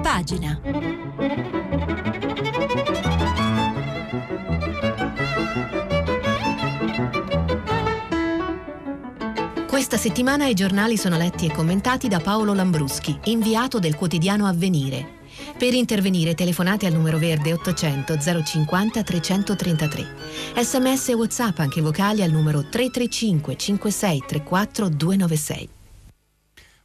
Pagina. Questa settimana i giornali sono letti e commentati da Paolo Lambruschi, inviato del quotidiano Avvenire. Per intervenire telefonate al numero verde 800 050 333. Sms e WhatsApp anche vocali al numero 335 56 34 296.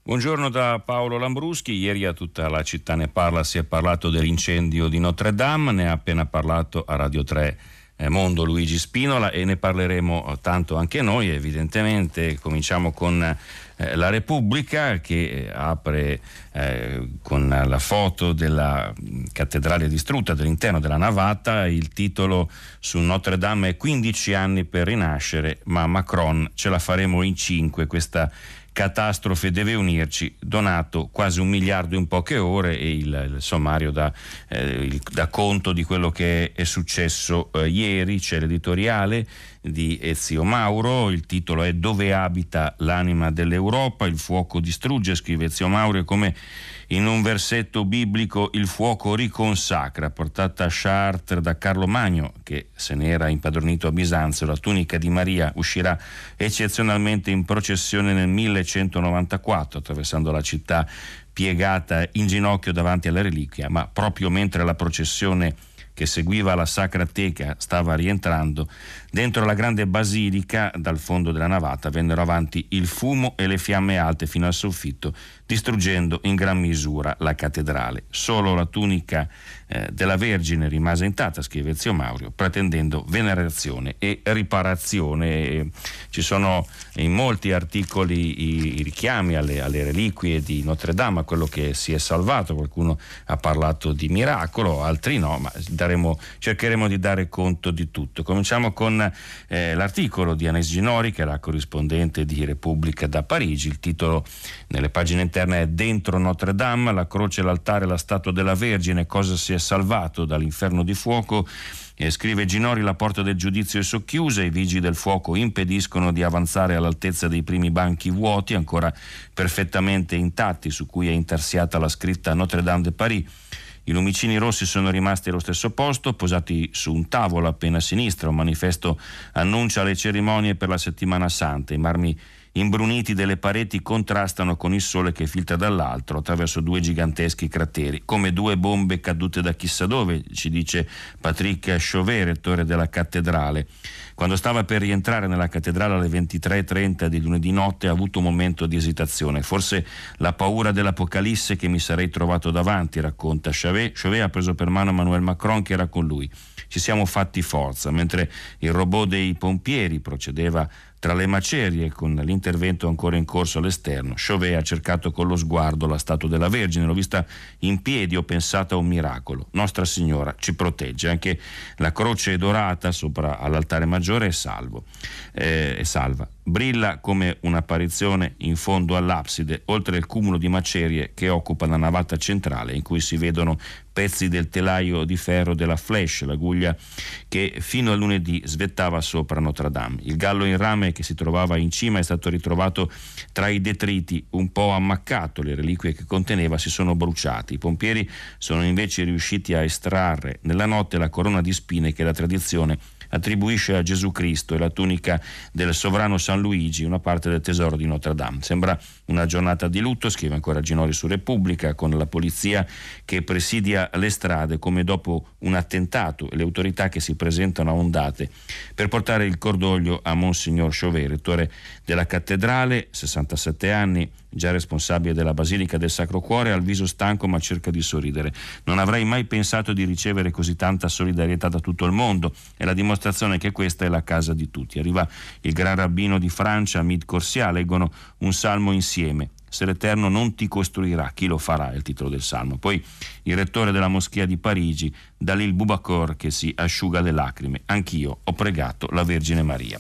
Buongiorno da Paolo Lambruschi, ieri a tutta la città ne parla, si è parlato dell'incendio di Notre Dame, ne ha appena parlato a Radio 3 eh, Mondo Luigi Spinola e ne parleremo tanto anche noi. Evidentemente, cominciamo con eh, la Repubblica che eh, apre eh, con la foto della cattedrale distrutta dell'interno della navata, il titolo su Notre Dame è 15 anni per rinascere, ma Macron ce la faremo in 5 questa catastrofe deve unirci, donato quasi un miliardo in poche ore e il, il sommario dà, eh, conto di quello che è successo eh, ieri, c'è l'editoriale di Ezio Mauro, il titolo è Dove abita l'anima dell'Europa, il fuoco distrugge, scrive Ezio Mauro, e come in un versetto biblico il fuoco riconsacra, portata a Chartres da Carlo Magno, che se ne era impadronito a Bisanzio, la tunica di Maria uscirà eccezionalmente in processione nel 1194, attraversando la città piegata in ginocchio davanti alla reliquia, ma proprio mentre la processione che seguiva la Sacra Teca stava rientrando, dentro la grande basilica, dal fondo della navata, vennero avanti il fumo e le fiamme alte fino al soffitto, distruggendo in gran misura la cattedrale. Solo la tunica eh, della Vergine rimase intatta, scrive Zio Maurio, pretendendo venerazione e riparazione. Ci sono in molti articoli i, richiami alle, alle, reliquie di Notre Dame, a quello che si è salvato, qualcuno ha parlato di miracolo, altri no, ma daremo, cercheremo di dare conto di tutto. Cominciamo con eh, l'articolo di Anes Ginori, che la corrispondente di Repubblica da Parigi, il titolo nelle pagine interne è Dentro Notre Dame, la croce, l'altare, la statua della Vergine, cosa si è salvato dall'inferno di fuoco. E scrive Ginori, la porta del giudizio è socchiusa, i vigili del fuoco impediscono di avanzare all'altezza dei primi banchi vuoti, ancora perfettamente intatti, su cui è intarsiata la scritta Notre Dame de Paris. I lumicini rossi sono rimasti allo stesso posto, posati su un tavolo appena a sinistra. Un manifesto annuncia le cerimonie per la settimana santa. I marmi imbruniti delle pareti contrastano con il sole che filtra dall'altro attraverso due giganteschi crateri, come due bombe cadute da chissà dove, ci dice Patrick Chauvet, rettore della cattedrale. Quando stava per rientrare nella cattedrale alle 23.30 di lunedì notte ha avuto un momento di esitazione, forse la paura dell'Apocalisse che mi sarei trovato davanti, racconta Chauvet. Chauvet ha preso per mano Emmanuel Macron che era con lui. Ci siamo fatti forza, mentre il robot dei pompieri procedeva tra le macerie, con l'intervento ancora in corso all'esterno, Chauvet ha cercato con lo sguardo la statua della Vergine, l'ho vista in piedi, ho pensato a un miracolo. Nostra Signora ci protegge, anche la croce dorata sopra all'altare maggiore è salvo, eh, è salva brilla come un'apparizione in fondo all'abside, oltre il cumulo di macerie che occupa la navata centrale, in cui si vedono pezzi del telaio di ferro della Flash, l'aguglia che fino a lunedì svettava sopra Notre Dame. Il gallo in rame che si trovava in cima è stato ritrovato tra i detriti, un po' ammaccato, le reliquie che conteneva si sono bruciate. I pompieri sono invece riusciti a estrarre nella notte la corona di spine che la tradizione attribuisce a Gesù Cristo e la tunica del sovrano San Luigi, una parte del tesoro di Notre Dame. Sembra una giornata di lutto, scrive ancora Ginori su Repubblica, con la polizia che presidia le strade come dopo un attentato e le autorità che si presentano a ondate per portare il cordoglio a Monsignor Chauvet, rettore della cattedrale, 67 anni, già responsabile della Basilica del Sacro Cuore, al viso stanco ma cerca di sorridere. Non avrei mai pensato di ricevere così tanta solidarietà da tutto il mondo. È la dimostrazione che questa è la casa di tutti. Arriva il gran rabbino di Francia, Mid Corsia, leggono un salmo insieme. Se l'Eterno non ti costruirà, chi lo farà? È il titolo del salmo. Poi il rettore della moschea di Parigi, Dalil Bubacor, che si asciuga le lacrime. Anch'io ho pregato la Vergine Maria.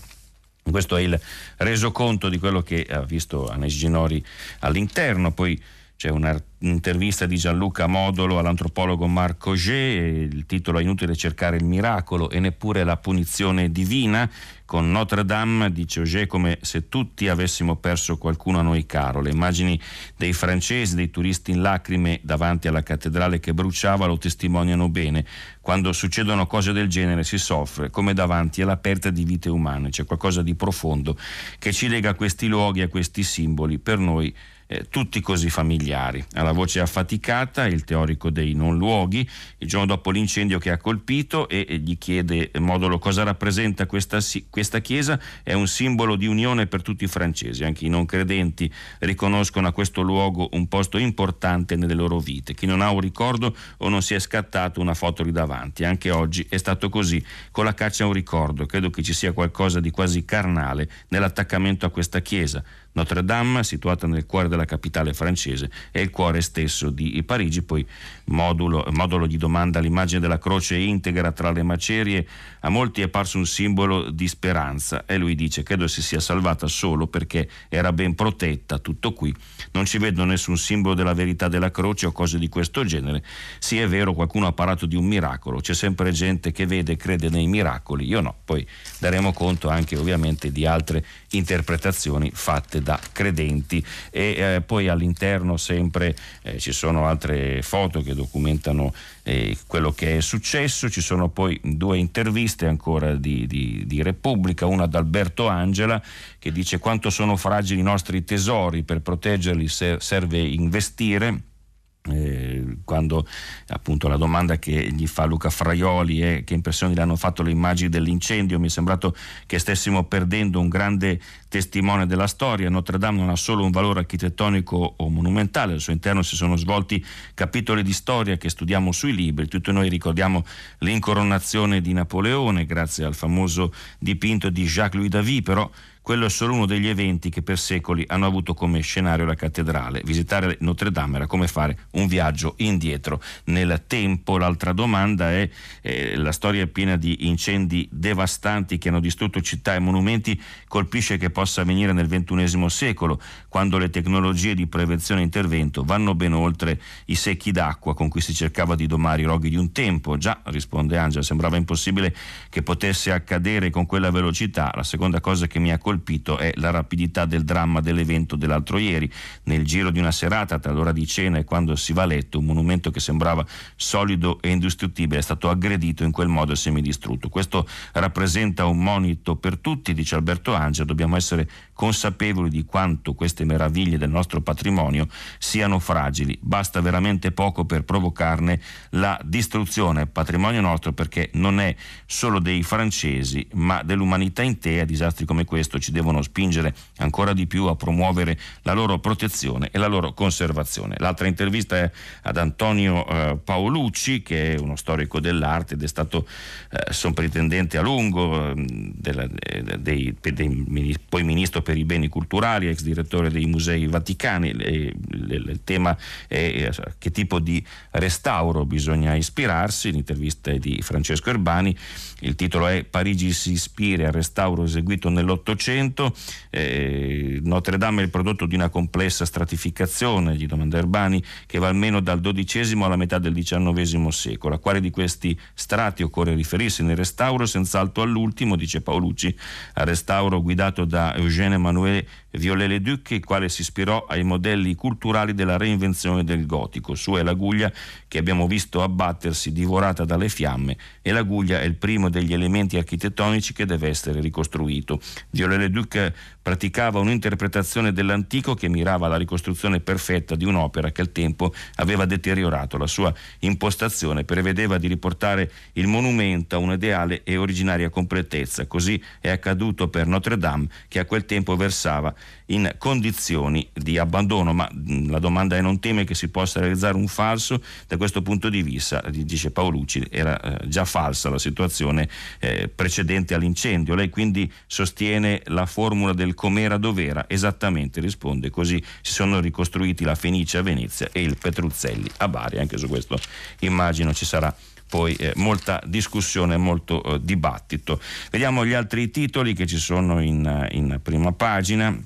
Questo è il resoconto di quello che ha visto Anes Ginori all'interno, poi c'è un, un'intervista di Gianluca Modolo all'antropologo Marco Auger, il titolo è Inutile cercare il miracolo e neppure la punizione divina, con Notre Dame, dice Auger, come se tutti avessimo perso qualcuno a noi caro. Le immagini dei francesi, dei turisti in lacrime davanti alla cattedrale che bruciava lo testimoniano bene. Quando succedono cose del genere si soffre, come davanti alla perdita di vite umane. C'è qualcosa di profondo che ci lega a questi luoghi, a questi simboli. Per noi eh, tutti così familiari. Alla voce affaticata, il teorico dei non luoghi, il giorno dopo l'incendio che ha colpito e, gli chiede Modolo cosa rappresenta questa, questa, chiesa, è un simbolo di unione per tutti i francesi, anche i non credenti riconoscono a questo luogo un posto importante nelle loro vite, chi non ha un ricordo o non si è scattato una foto lì davanti, anche oggi è stato così, con la caccia a un ricordo, credo che ci sia qualcosa di quasi carnale nell'attaccamento a questa chiesa, Notre Dame, situata nel cuore della capitale francese, è il cuore stesso di Parigi, poi modulo, modulo di domanda l'immagine della croce integra tra le macerie, a molti è parso un simbolo di speranza e lui dice credo si sia salvata solo perché era ben protetta, tutto qui, non ci vedo nessun simbolo della verità della croce o cose di questo genere, sì è vero qualcuno ha parlato di un miracolo, c'è sempre gente che vede e crede nei miracoli, io no, poi daremo conto anche ovviamente di altre interpretazioni fatte da credenti. E eh, poi all'interno sempre eh, ci sono altre foto che documentano eh, quello che è successo, ci sono poi due interviste ancora di, di, di Repubblica, una ad Alberto Angela che dice quanto sono fragili i nostri tesori, per proteggerli serve investire eh, quando appunto la domanda che gli fa Luca Fraioli è che impressioni le hanno fatto le immagini dell'incendio. Mi è sembrato che stessimo perdendo un grande testimone della storia. Notre Dame non ha solo un valore architettonico o monumentale al suo interno si sono svolti capitoli di storia che studiamo sui libri. Tutti noi ricordiamo l'incoronazione di Napoleone grazie al famoso dipinto di Jacques-Louis David però quello è solo uno degli eventi che per secoli hanno avuto come scenario la cattedrale. Visitare Notre Dame era come fare un viaggio indietro nel tempo. L'altra domanda è eh, la storia è piena di incendi devastanti che hanno distrutto città e monumenti, colpisce che possa avvenire nel XXI secolo, quando le tecnologie di prevenzione e intervento vanno ben oltre i secchi d'acqua con cui si cercava di domare i roghi di un tempo. Già, risponde Angela, sembrava impossibile che potesse accadere con quella velocità. La seconda cosa che mi ha colpito colpito è la rapidità del dramma dell'evento dell'altro ieri. Nel giro di una serata, tra l'ora di cena e quando si va a letto, un monumento che sembrava solido e indistruttibile è stato aggredito in quel modo e semidistrutto. Questo rappresenta un monito per tutti, dice Alberto Angela, dobbiamo essere consapevoli di quanto queste meraviglie del nostro patrimonio siano fragili. Basta veramente poco per provocarne la distruzione. Patrimonio nostro perché non è solo dei francesi, ma dell'umanità intera. Disastri come questo ci devono spingere ancora di più a promuovere la loro protezione e la loro conservazione. L'altra intervista è ad Antonio eh, Paolucci, che è uno storico dell'arte ed è stato eh, sovrintendente a lungo eh, della, dei, dei, poi ministro per i beni culturali, ex direttore dei musei vaticani. Il tema è eh, che tipo di restauro bisogna ispirarsi. L'intervista è di Francesco Erbani. Il titolo è Parigi si ispira al restauro eseguito nell'Ottocento. Eh, Notre Dame è il prodotto di una complessa stratificazione, gli domanda Erbani, che va almeno dal XII alla metà del XIX secolo. A quale di questi strati occorre riferirsi nel restauro? Senz'altro all'ultimo, dice Paolucci, al restauro guidato da Eugène Emmanuel Viollet-le-Duc, il quale si ispirò ai modelli culturali della reinvenzione del gotico. Sua è l'aguglia che abbiamo visto abbattersi divorata dalle fiamme e l'aguglia è il primo degli elementi architettonici che deve essere ricostruito. Viollet-le-Duc praticava un'interpretazione dell'antico che mirava alla ricostruzione perfetta di un'opera che al tempo aveva deteriorato. La sua impostazione prevedeva di riportare il monumento a un'ideale e originaria completezza. Così è accaduto per Notre Dame che a quel tempo versava in condizioni di abbandono, ma la domanda è non teme che si possa realizzare un falso? Da questo punto di vista, dice Paolucci, era eh, già falsa la situazione eh, precedente all'incendio. Lei quindi sostiene la formula del com'era dov'era, esattamente risponde così si sono ricostruiti la Fenice a Venezia e il Petruzzelli a Bari, anche su questo immagino ci sarà poi eh, molta discussione, molto eh, dibattito. Vediamo gli altri titoli che ci sono in, in prima pagina.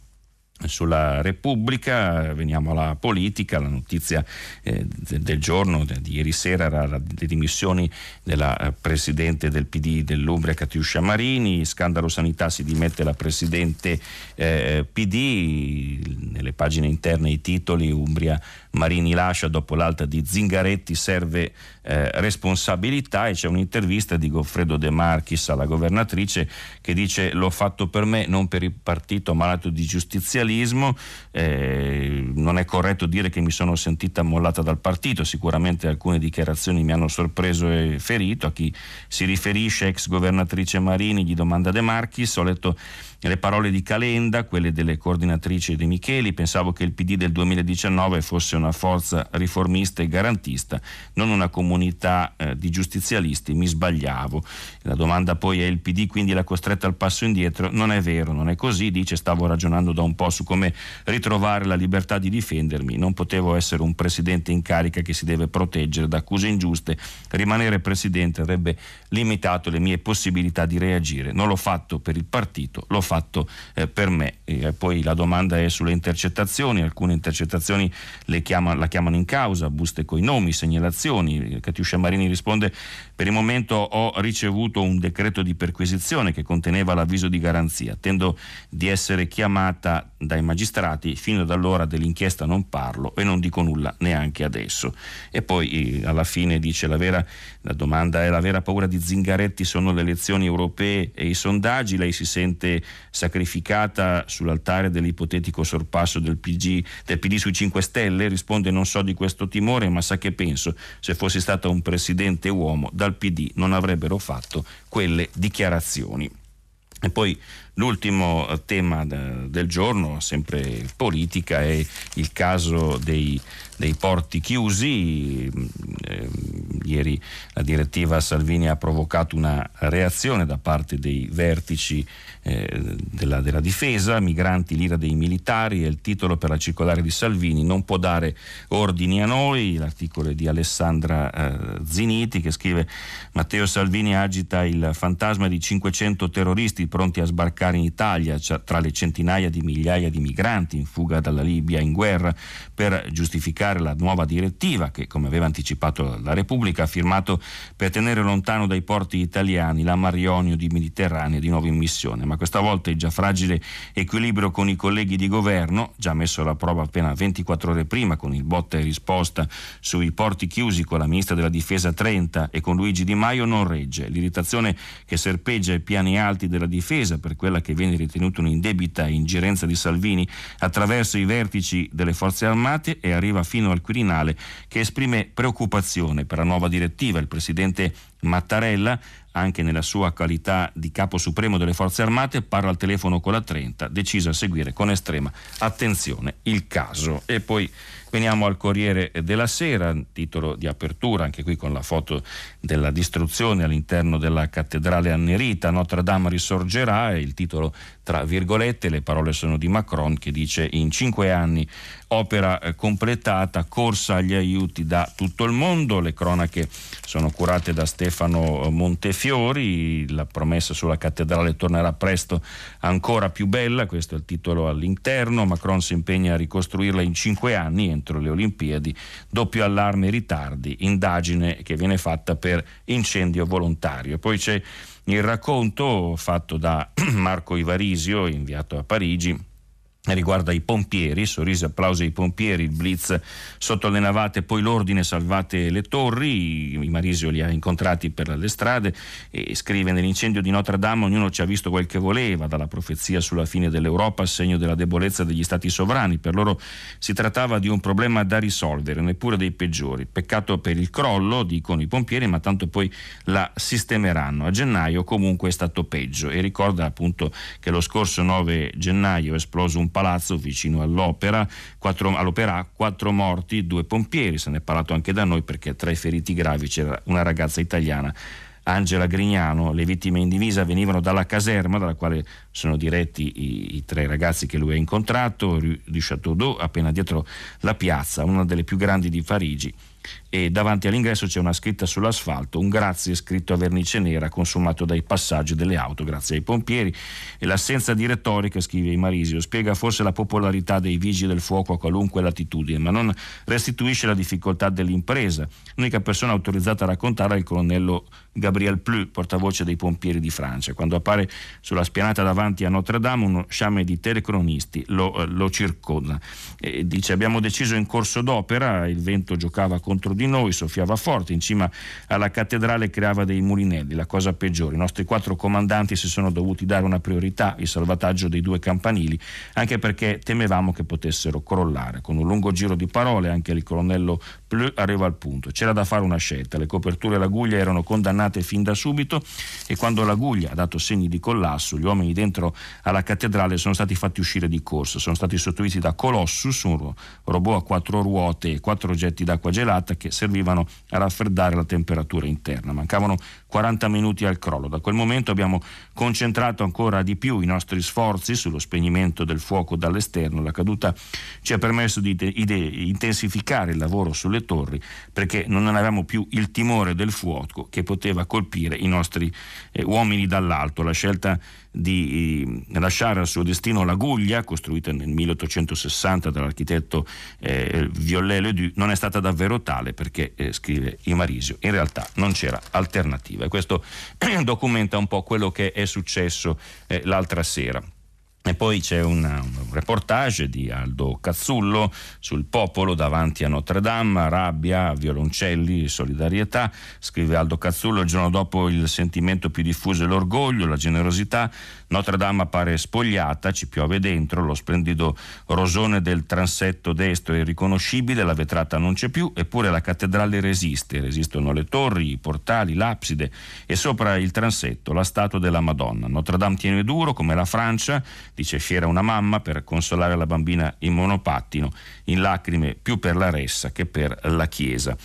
Sulla Repubblica, veniamo alla politica, la notizia eh, del giorno di ieri sera era la, le dimissioni della eh, Presidente del PD dell'Umbria Catiuscia Marini, scandalo sanità si dimette la Presidente eh, PD, nelle pagine interne i titoli Umbria Marini lascia dopo l'alta di Zingaretti serve eh, responsabilità e c'è un'intervista di Goffredo De Marchis alla governatrice che dice l'ho fatto per me non per il partito malato di giustizialismo eh, non è corretto dire che mi sono sentita mollata dal partito. Sicuramente alcune dichiarazioni mi hanno sorpreso e ferito. A chi si riferisce ex governatrice Marini gli domanda De Marchis ho letto le parole di Calenda, quelle delle coordinatrici di Micheli, pensavo che il PD del 2019 fosse una forza riformista e garantista, non una comunità eh, di giustizialisti, mi sbagliavo. La domanda poi è il PD quindi l'ha costretta al passo indietro? Non è vero, non è così, dice stavo ragionando da un po' su come ritrovare la libertà di difendermi, non potevo essere un presidente in carica che si deve proteggere da accuse ingiuste, rimanere presidente avrebbe limitato le mie possibilità di reagire, non l'ho fatto per il partito, l'ho fatto eh, per me. E poi la domanda è sulle intercettazioni, alcune intercettazioni chiama, la chiamano in causa, buste coi nomi, segnalazioni. Catiuscia Marini risponde per il momento ho ricevuto un decreto di perquisizione che conteneva l'avviso di garanzia. Tendo di essere chiamata dai magistrati, fino ad allora dell'inchiesta non parlo e non dico nulla neanche adesso. E poi alla fine dice la vera la domanda è la vera paura di Zingaretti sono le elezioni europee e i sondaggi, lei si sente sacrificata sull'altare dell'ipotetico sorpasso del, PG, del PD sui 5 Stelle? Risponde non so di questo timore, ma sa che penso, se fossi stata un presidente uomo dal PD non avrebbero fatto quelle dichiarazioni. E poi l'ultimo tema del giorno, sempre politica, è il caso dei, dei porti chiusi. Eh, ieri la direttiva Salvini ha provocato una reazione da parte dei vertici eh, della, della, difesa, migranti l'ira dei militari è il titolo per la circolare di Salvini, non può dare ordini a noi, l'articolo è di Alessandra eh, Ziniti che scrive Matteo Salvini agita il fantasma di 500 terroristi pronti a sbarcare in Italia cioè, tra le centinaia di migliaia di migranti in fuga dalla Libia in guerra per giustificare la nuova direttiva che come aveva anticipato la Repubblica ha firmato per tenere lontano dai porti italiani la Marionio di Mediterranea di nuovo in missione. Ma questa volta il già fragile equilibrio con i colleghi di governo, già messo alla prova appena 24 ore prima con il botta e risposta sui porti chiusi con la ministra della difesa Trenta e con Luigi Di Maio, non regge. L'irritazione che serpeggia i piani alti della difesa per quella che viene ritenuta un'indebita ingerenza di Salvini attraverso i vertici delle forze armate e arriva fino al Quirinale che esprime preoccupazione per la nuova direttiva. Il presidente Mattarella anche nella sua qualità di capo supremo delle forze armate, parla al telefono con la 30, deciso a seguire con estrema attenzione il caso. E poi veniamo al Corriere della Sera, titolo di apertura, anche qui con la foto della distruzione all'interno della cattedrale annerita, Notre Dame risorgerà, il titolo tra virgolette, le parole sono di Macron che dice in cinque anni opera eh, completata, corsa agli aiuti da tutto il mondo, le cronache sono curate da Stefano Montefiori, la promessa sulla cattedrale tornerà presto ancora più bella, questo è il titolo all'interno, Macron si impegna a ricostruirla in cinque anni entro le Olimpiadi, doppio allarme ritardi, indagine che viene fatta per incendio volontario. Poi c'è il racconto fatto da Marco Ivarisio, inviato a Parigi, riguarda i pompieri, sorrisi e applausi ai pompieri, il blitz sotto le navate, poi l'ordine salvate le torri, i Marisio li ha incontrati per le strade e scrive nell'incendio di Notre Dame ognuno ci ha visto quel che voleva, dalla profezia sulla fine dell'Europa segno della debolezza degli stati sovrani, per loro si trattava di un problema da risolvere, neppure dei peggiori, peccato per il crollo, dicono i pompieri, ma tanto poi la sistemeranno, a gennaio comunque è stato peggio e ricorda appunto che lo scorso 9 gennaio è esploso un palazzo vicino all'opera, quattro, all'opera, quattro morti, due pompieri, se ne è parlato anche da noi perché tra i feriti gravi c'era una ragazza italiana Angela Grignano. Le vittime in divisa venivano dalla caserma dalla quale sono diretti i, i tre ragazzi che lui ha incontrato, Rue du Château d'Eau, appena dietro la piazza, una delle più grandi di Parigi e davanti all'ingresso c'è una scritta sull'asfalto, un grazie scritto a vernice nera consumato dai passaggi delle auto grazie ai pompieri e l'assenza di retorica, scrive Marisio, spiega forse la popolarità dei vigili del fuoco a qualunque latitudine, ma non restituisce la difficoltà dell'impresa. L'unica persona autorizzata a raccontare è il colonnello Gabriel Plu, portavoce dei pompieri di Francia. Quando appare sulla spianata davanti a Notre Dame uno sciame di telecronisti lo, lo circonda. E dice abbiamo deciso in corso d'opera, il vento giocava contro di noi, soffiava forte, in cima alla cattedrale creava dei mulinelli, la cosa peggiore. I nostri quattro comandanti si sono dovuti dare una priorità, il salvataggio dei due campanili, anche perché temevamo che potessero crollare. Con un lungo giro di parole anche il colonnello Pleu arriva al punto. C'era da fare una scelta, le coperture e l'aguglia erano condannate fin da subito e quando l'aguglia ha dato segni di collasso, gli uomini dentro alla cattedrale sono stati fatti uscire di corsa, sono stati sostituiti da Colossus, un robot a quattro ruote e quattro oggetti d'acqua gelata che servivano a raffreddare la temperatura interna. Mancavano 40 minuti al crollo. Da quel momento abbiamo concentrato ancora di più i nostri sforzi sullo spegnimento del fuoco dall'esterno. La caduta ci ha permesso di intensificare il lavoro sulle torri perché non avevamo più il timore del fuoco che poteva colpire i nostri eh, uomini dall'alto. La scelta di eh, lasciare al suo destino la Guglia, costruita nel 1860 dall'architetto eh, Viollet-le-Duc, non è stata davvero tale perché, eh, scrive Imarisio, in realtà non c'era alternativa. E questo documenta un po' quello che è successo eh, l'altra sera. E poi c'è una, un reportage di Aldo Cazzullo sul popolo davanti a Notre Dame, rabbia, violoncelli, solidarietà. Scrive Aldo Cazzullo, il giorno dopo il sentimento più diffuso è l'orgoglio, la generosità. Notre Dame appare spogliata, ci piove dentro, lo splendido rosone del transetto destro è irriconoscibile, la vetrata non c'è più, eppure la cattedrale resiste, resistono le torri, i portali, l'abside e sopra il transetto la statua della Madonna. Notre Dame tiene duro come la Francia, dice fiera una mamma per consolare la bambina in monopattino, in lacrime più per la ressa che per la Chiesa.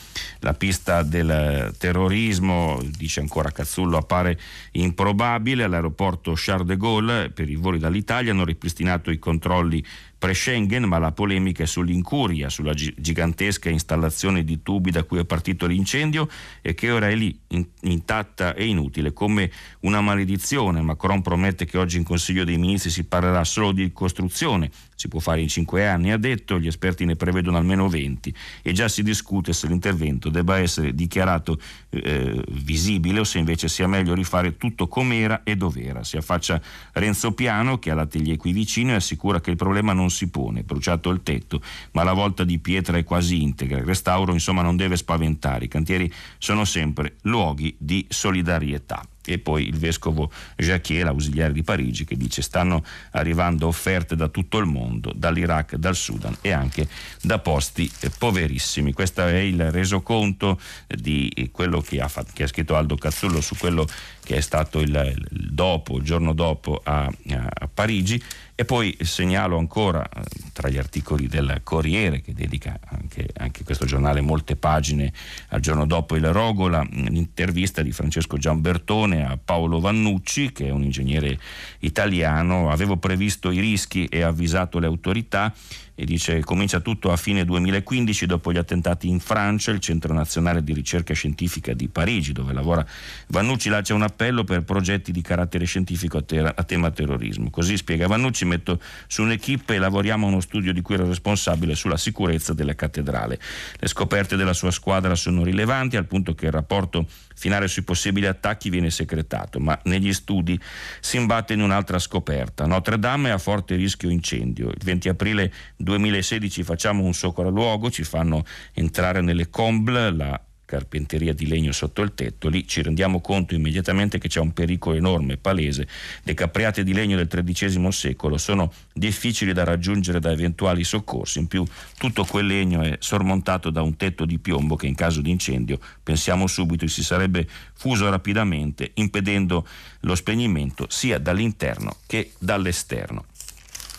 La pista del terrorismo, dice ancora Cazzullo, appare improbabile, all'aeroporto Charles de Gaulle per i voli dall'Italia hanno ripristinato i controlli pre-Schengen, ma la polemica è sull'incuria, sulla gigantesca installazione di tubi da cui è partito l'incendio e che ora è lì, in, intatta e inutile, come una maledizione. Macron promette che oggi in Consiglio dei Ministri si parlerà solo di costruzione, si può fare in cinque anni, ha detto, gli esperti ne prevedono almeno 20 e già si discute se l'intervento debba essere dichiarato eh, visibile o se invece sia meglio rifare tutto com'era e dov'era. Si affaccia Renzo Piano che ha l'atelier qui vicino e assicura che il problema non si pone, bruciato il tetto, ma la volta di pietra è quasi integra. Il restauro insomma non deve spaventare, i cantieri sono sempre luoghi di solidarietà e poi il vescovo Jacquier, l'ausiliare di Parigi, che dice stanno arrivando offerte da tutto il mondo, dall'Iraq, dal Sudan e anche da posti eh, poverissimi. Questo è il resoconto di quello che ha, fatto, che ha, scritto Aldo Cazzullo su quello che è stato il, il dopo, il giorno dopo a, a Parigi e poi segnalo ancora eh, tra gli articoli del Corriere, che dedica anche, anche, questo giornale molte pagine al giorno dopo il Rogola, l'intervista di Francesco Giambertone a Paolo Vannucci, che è un ingegnere italiano. Avevo previsto i rischi e avvisato le autorità e dice comincia tutto a fine 2015 dopo gli attentati in Francia, il Centro Nazionale di Ricerca Scientifica di Parigi dove lavora Vannucci lancia un appello per progetti di carattere scientifico a, ter- a tema terrorismo. Così spiega Vannucci, metto su un'equipe e lavoriamo a uno studio di cui ero responsabile sulla sicurezza della cattedrale. Le scoperte della sua squadra sono rilevanti al punto che il rapporto finale sui possibili attacchi viene secretato, ma negli studi si imbatte in un'altra scoperta. Notre Dame è a forte rischio incendio. Il 20 aprile 2016 facciamo un sopralluogo, ci fanno entrare nelle comble, la carpenteria di legno sotto il tetto, lì ci rendiamo conto immediatamente che c'è un pericolo enorme, palese. Le capriate di legno del XIII secolo sono difficili da raggiungere da eventuali soccorsi, in più tutto quel legno è sormontato da un tetto di piombo che in caso di incendio, pensiamo subito, si sarebbe fuso rapidamente, impedendo lo spegnimento sia dall'interno che dall'esterno.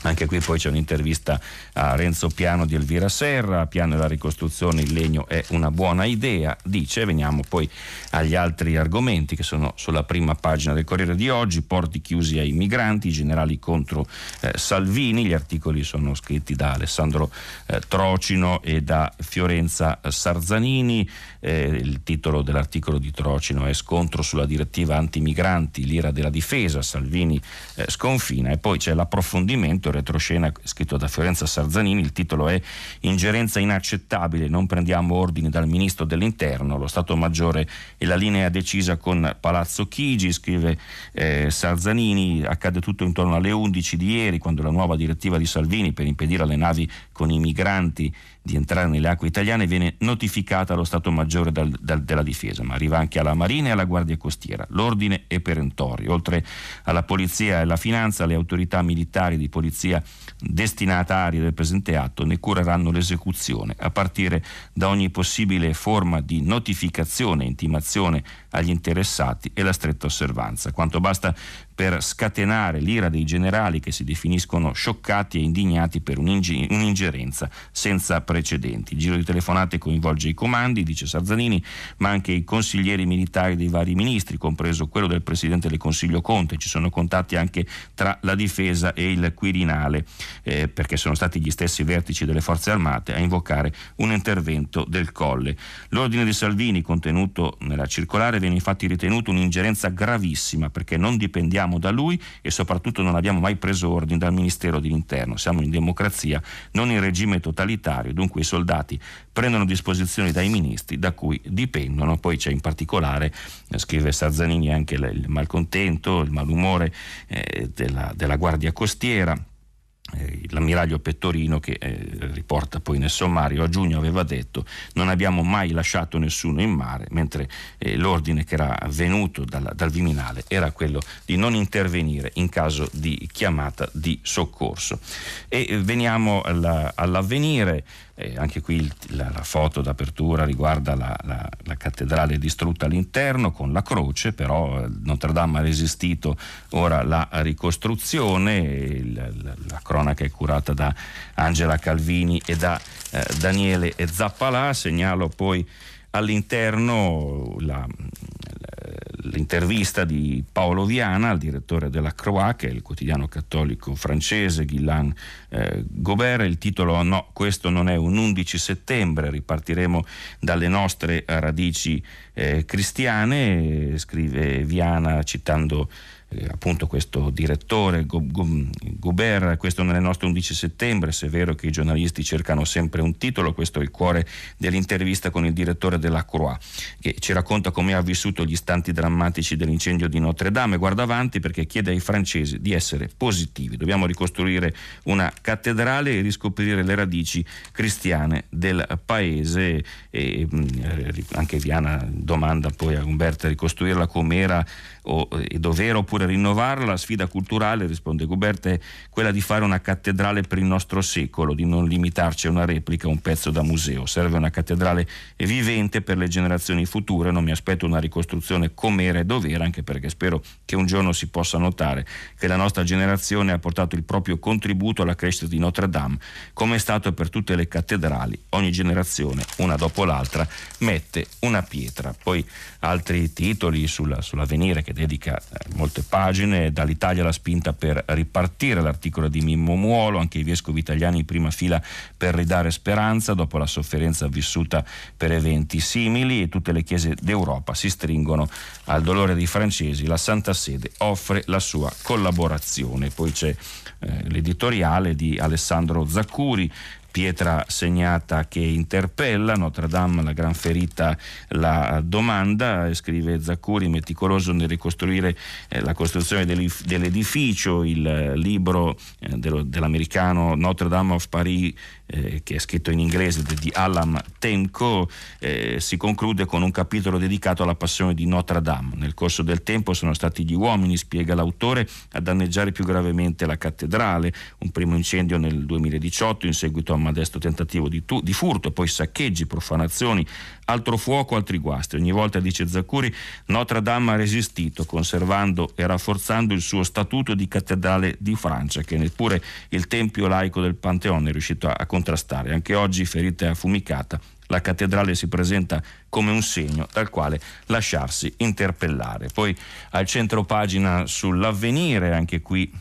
Anche qui poi c'è un'intervista a Renzo Piano di Elvira Serra, Piano della ricostruzione, il legno è una buona idea, dice, veniamo poi agli altri argomenti che sono sulla prima pagina del Corriere di oggi, porti chiusi ai migranti, generali contro eh, Salvini, gli articoli sono scritti da Alessandro eh, Trocino e da Fiorenza Sarzanini, eh, il titolo dell'articolo di Trocino è Scontro sulla direttiva antimigranti, l'ira della difesa, Salvini eh, sconfina e poi c'è l'approfondimento retroscena scritto da Fiorenza Sarzanini, il titolo è Ingerenza inaccettabile, non prendiamo ordini dal Ministro dell'Interno, lo Stato Maggiore e la linea decisa con Palazzo Chigi, scrive eh, Sarzanini, accade tutto intorno alle 11 di ieri quando la nuova direttiva di Salvini per impedire alle navi con i migranti di entrare nelle acque italiane viene notificata allo Stato Maggiore dal, dal, della Difesa, ma arriva anche alla Marina e alla Guardia Costiera. L'ordine è perentorio. Oltre alla Polizia e alla Finanza, le autorità militari di polizia destinatarie del presente atto ne cureranno l'esecuzione, a partire da ogni possibile forma di notificazione e intimazione agli interessati e la stretta osservanza. Quanto basta per scatenare l'ira dei generali che si definiscono scioccati e indignati per un'ingerenza senza precedenti. Il giro di telefonate coinvolge i comandi, dice Sarzanini, ma anche i consiglieri militari dei vari ministri, compreso quello del Presidente del Consiglio Conte. Ci sono contatti anche tra la difesa e il Quirinale, eh, perché sono stati gli stessi vertici delle forze armate a invocare un intervento del Colle. L'ordine di Salvini contenuto nella circolare viene infatti ritenuto un'ingerenza gravissima perché non dipendiamo dipendiamo da lui e soprattutto non abbiamo mai preso ordini dal Ministero dell'Interno. Siamo in democrazia, non in regime totalitario, dunque i soldati prendono disposizioni dai ministri da cui dipendono. Poi c'è in particolare, eh, scrive Sarzanini, anche il malcontento, il malumore eh, della, della Guardia Costiera l'ammiraglio Pettorino che eh, riporta poi nel sommario a giugno aveva detto non abbiamo mai lasciato nessuno in mare mentre eh, l'ordine che era venuto dal, dal, Viminale era quello di non intervenire in caso di chiamata di soccorso. E eh, veniamo alla, all'avvenire eh, anche qui il, la, la, foto d'apertura riguarda la, la, la, cattedrale distrutta all'interno con la croce, però eh, Notre Dame ha resistito ora la ricostruzione, la, cronaca è curata da Angela Calvini e da eh, Daniele Zappalà, segnalo poi all'interno la, l'intervista di Paolo Viana al direttore della Croix, che è il quotidiano cattolico francese, Ghilan eh, Gobert, il titolo No, questo non è un 11 settembre, ripartiremo dalle nostre radici eh, cristiane, scrive Viana citando eh, appunto questo direttore Goubert, questo il nostro 11 settembre, se è vero che i giornalisti cercano sempre un titolo, questo è il cuore dell'intervista con il direttore della Croix, che ci racconta come ha vissuto gli istanti drammatici dell'incendio di Notre Dame, guarda avanti perché chiede ai francesi di essere positivi, dobbiamo ricostruire una cattedrale e riscoprire le radici cristiane del paese. E mm, anche Viana domanda poi a Umberto ricostruirla com'era o, è dovere oppure rinnovarla, la sfida culturale, risponde Gubert, è quella di fare una cattedrale per il nostro secolo, di non limitarci a una replica, un pezzo da museo. Serve una cattedrale vivente per le generazioni future, non mi aspetto una ricostruzione com'era e dov'era, anche perché spero che un giorno si possa notare che la nostra generazione ha portato il proprio contributo alla crescita di Notre Dame, come è stato per tutte le cattedrali, ogni generazione, una dopo l'altra, mette una pietra. Poi altri titoli sulla, sull'avvenire che dedica eh, molte pagine, dall'Italia la spinta per ripartire l'articolo di Mimmo Muolo, anche i vescovi italiani in prima fila per ridare speranza dopo la sofferenza vissuta per eventi simili e tutte le chiese d'Europa si stringono al dolore dei francesi, la Santa Sede offre la sua collaborazione. Poi c'è eh, l'editoriale di Alessandro Zaccuri pietra segnata che interpella, Notre Dame la gran ferita la domanda, scrive Zaccuri, meticoloso nel ricostruire eh, la costruzione dell'edificio, il libro eh, dello, dell'americano Notre Dame of Paris eh, che è scritto in inglese di Alam Temco, eh, si conclude con un capitolo dedicato alla passione di Notre Dame. Nel corso del tempo sono stati gli uomini, spiega l'autore, a danneggiare più gravemente la cattedrale, un primo incendio nel 2018 in seguito a un modesto tentativo di, tu- di furto, poi saccheggi, profanazioni, altro fuoco, altri guasti. Ogni volta, dice Zaccuri, Notre Dame ha resistito, conservando e rafforzando il suo statuto di cattedrale di Francia, che neppure il tempio laico del Pantheon è riuscito a contrastare. Anche oggi, ferita e affumicata, la cattedrale si presenta come un segno dal quale lasciarsi interpellare. Poi al centro pagina sull'avvenire, anche qui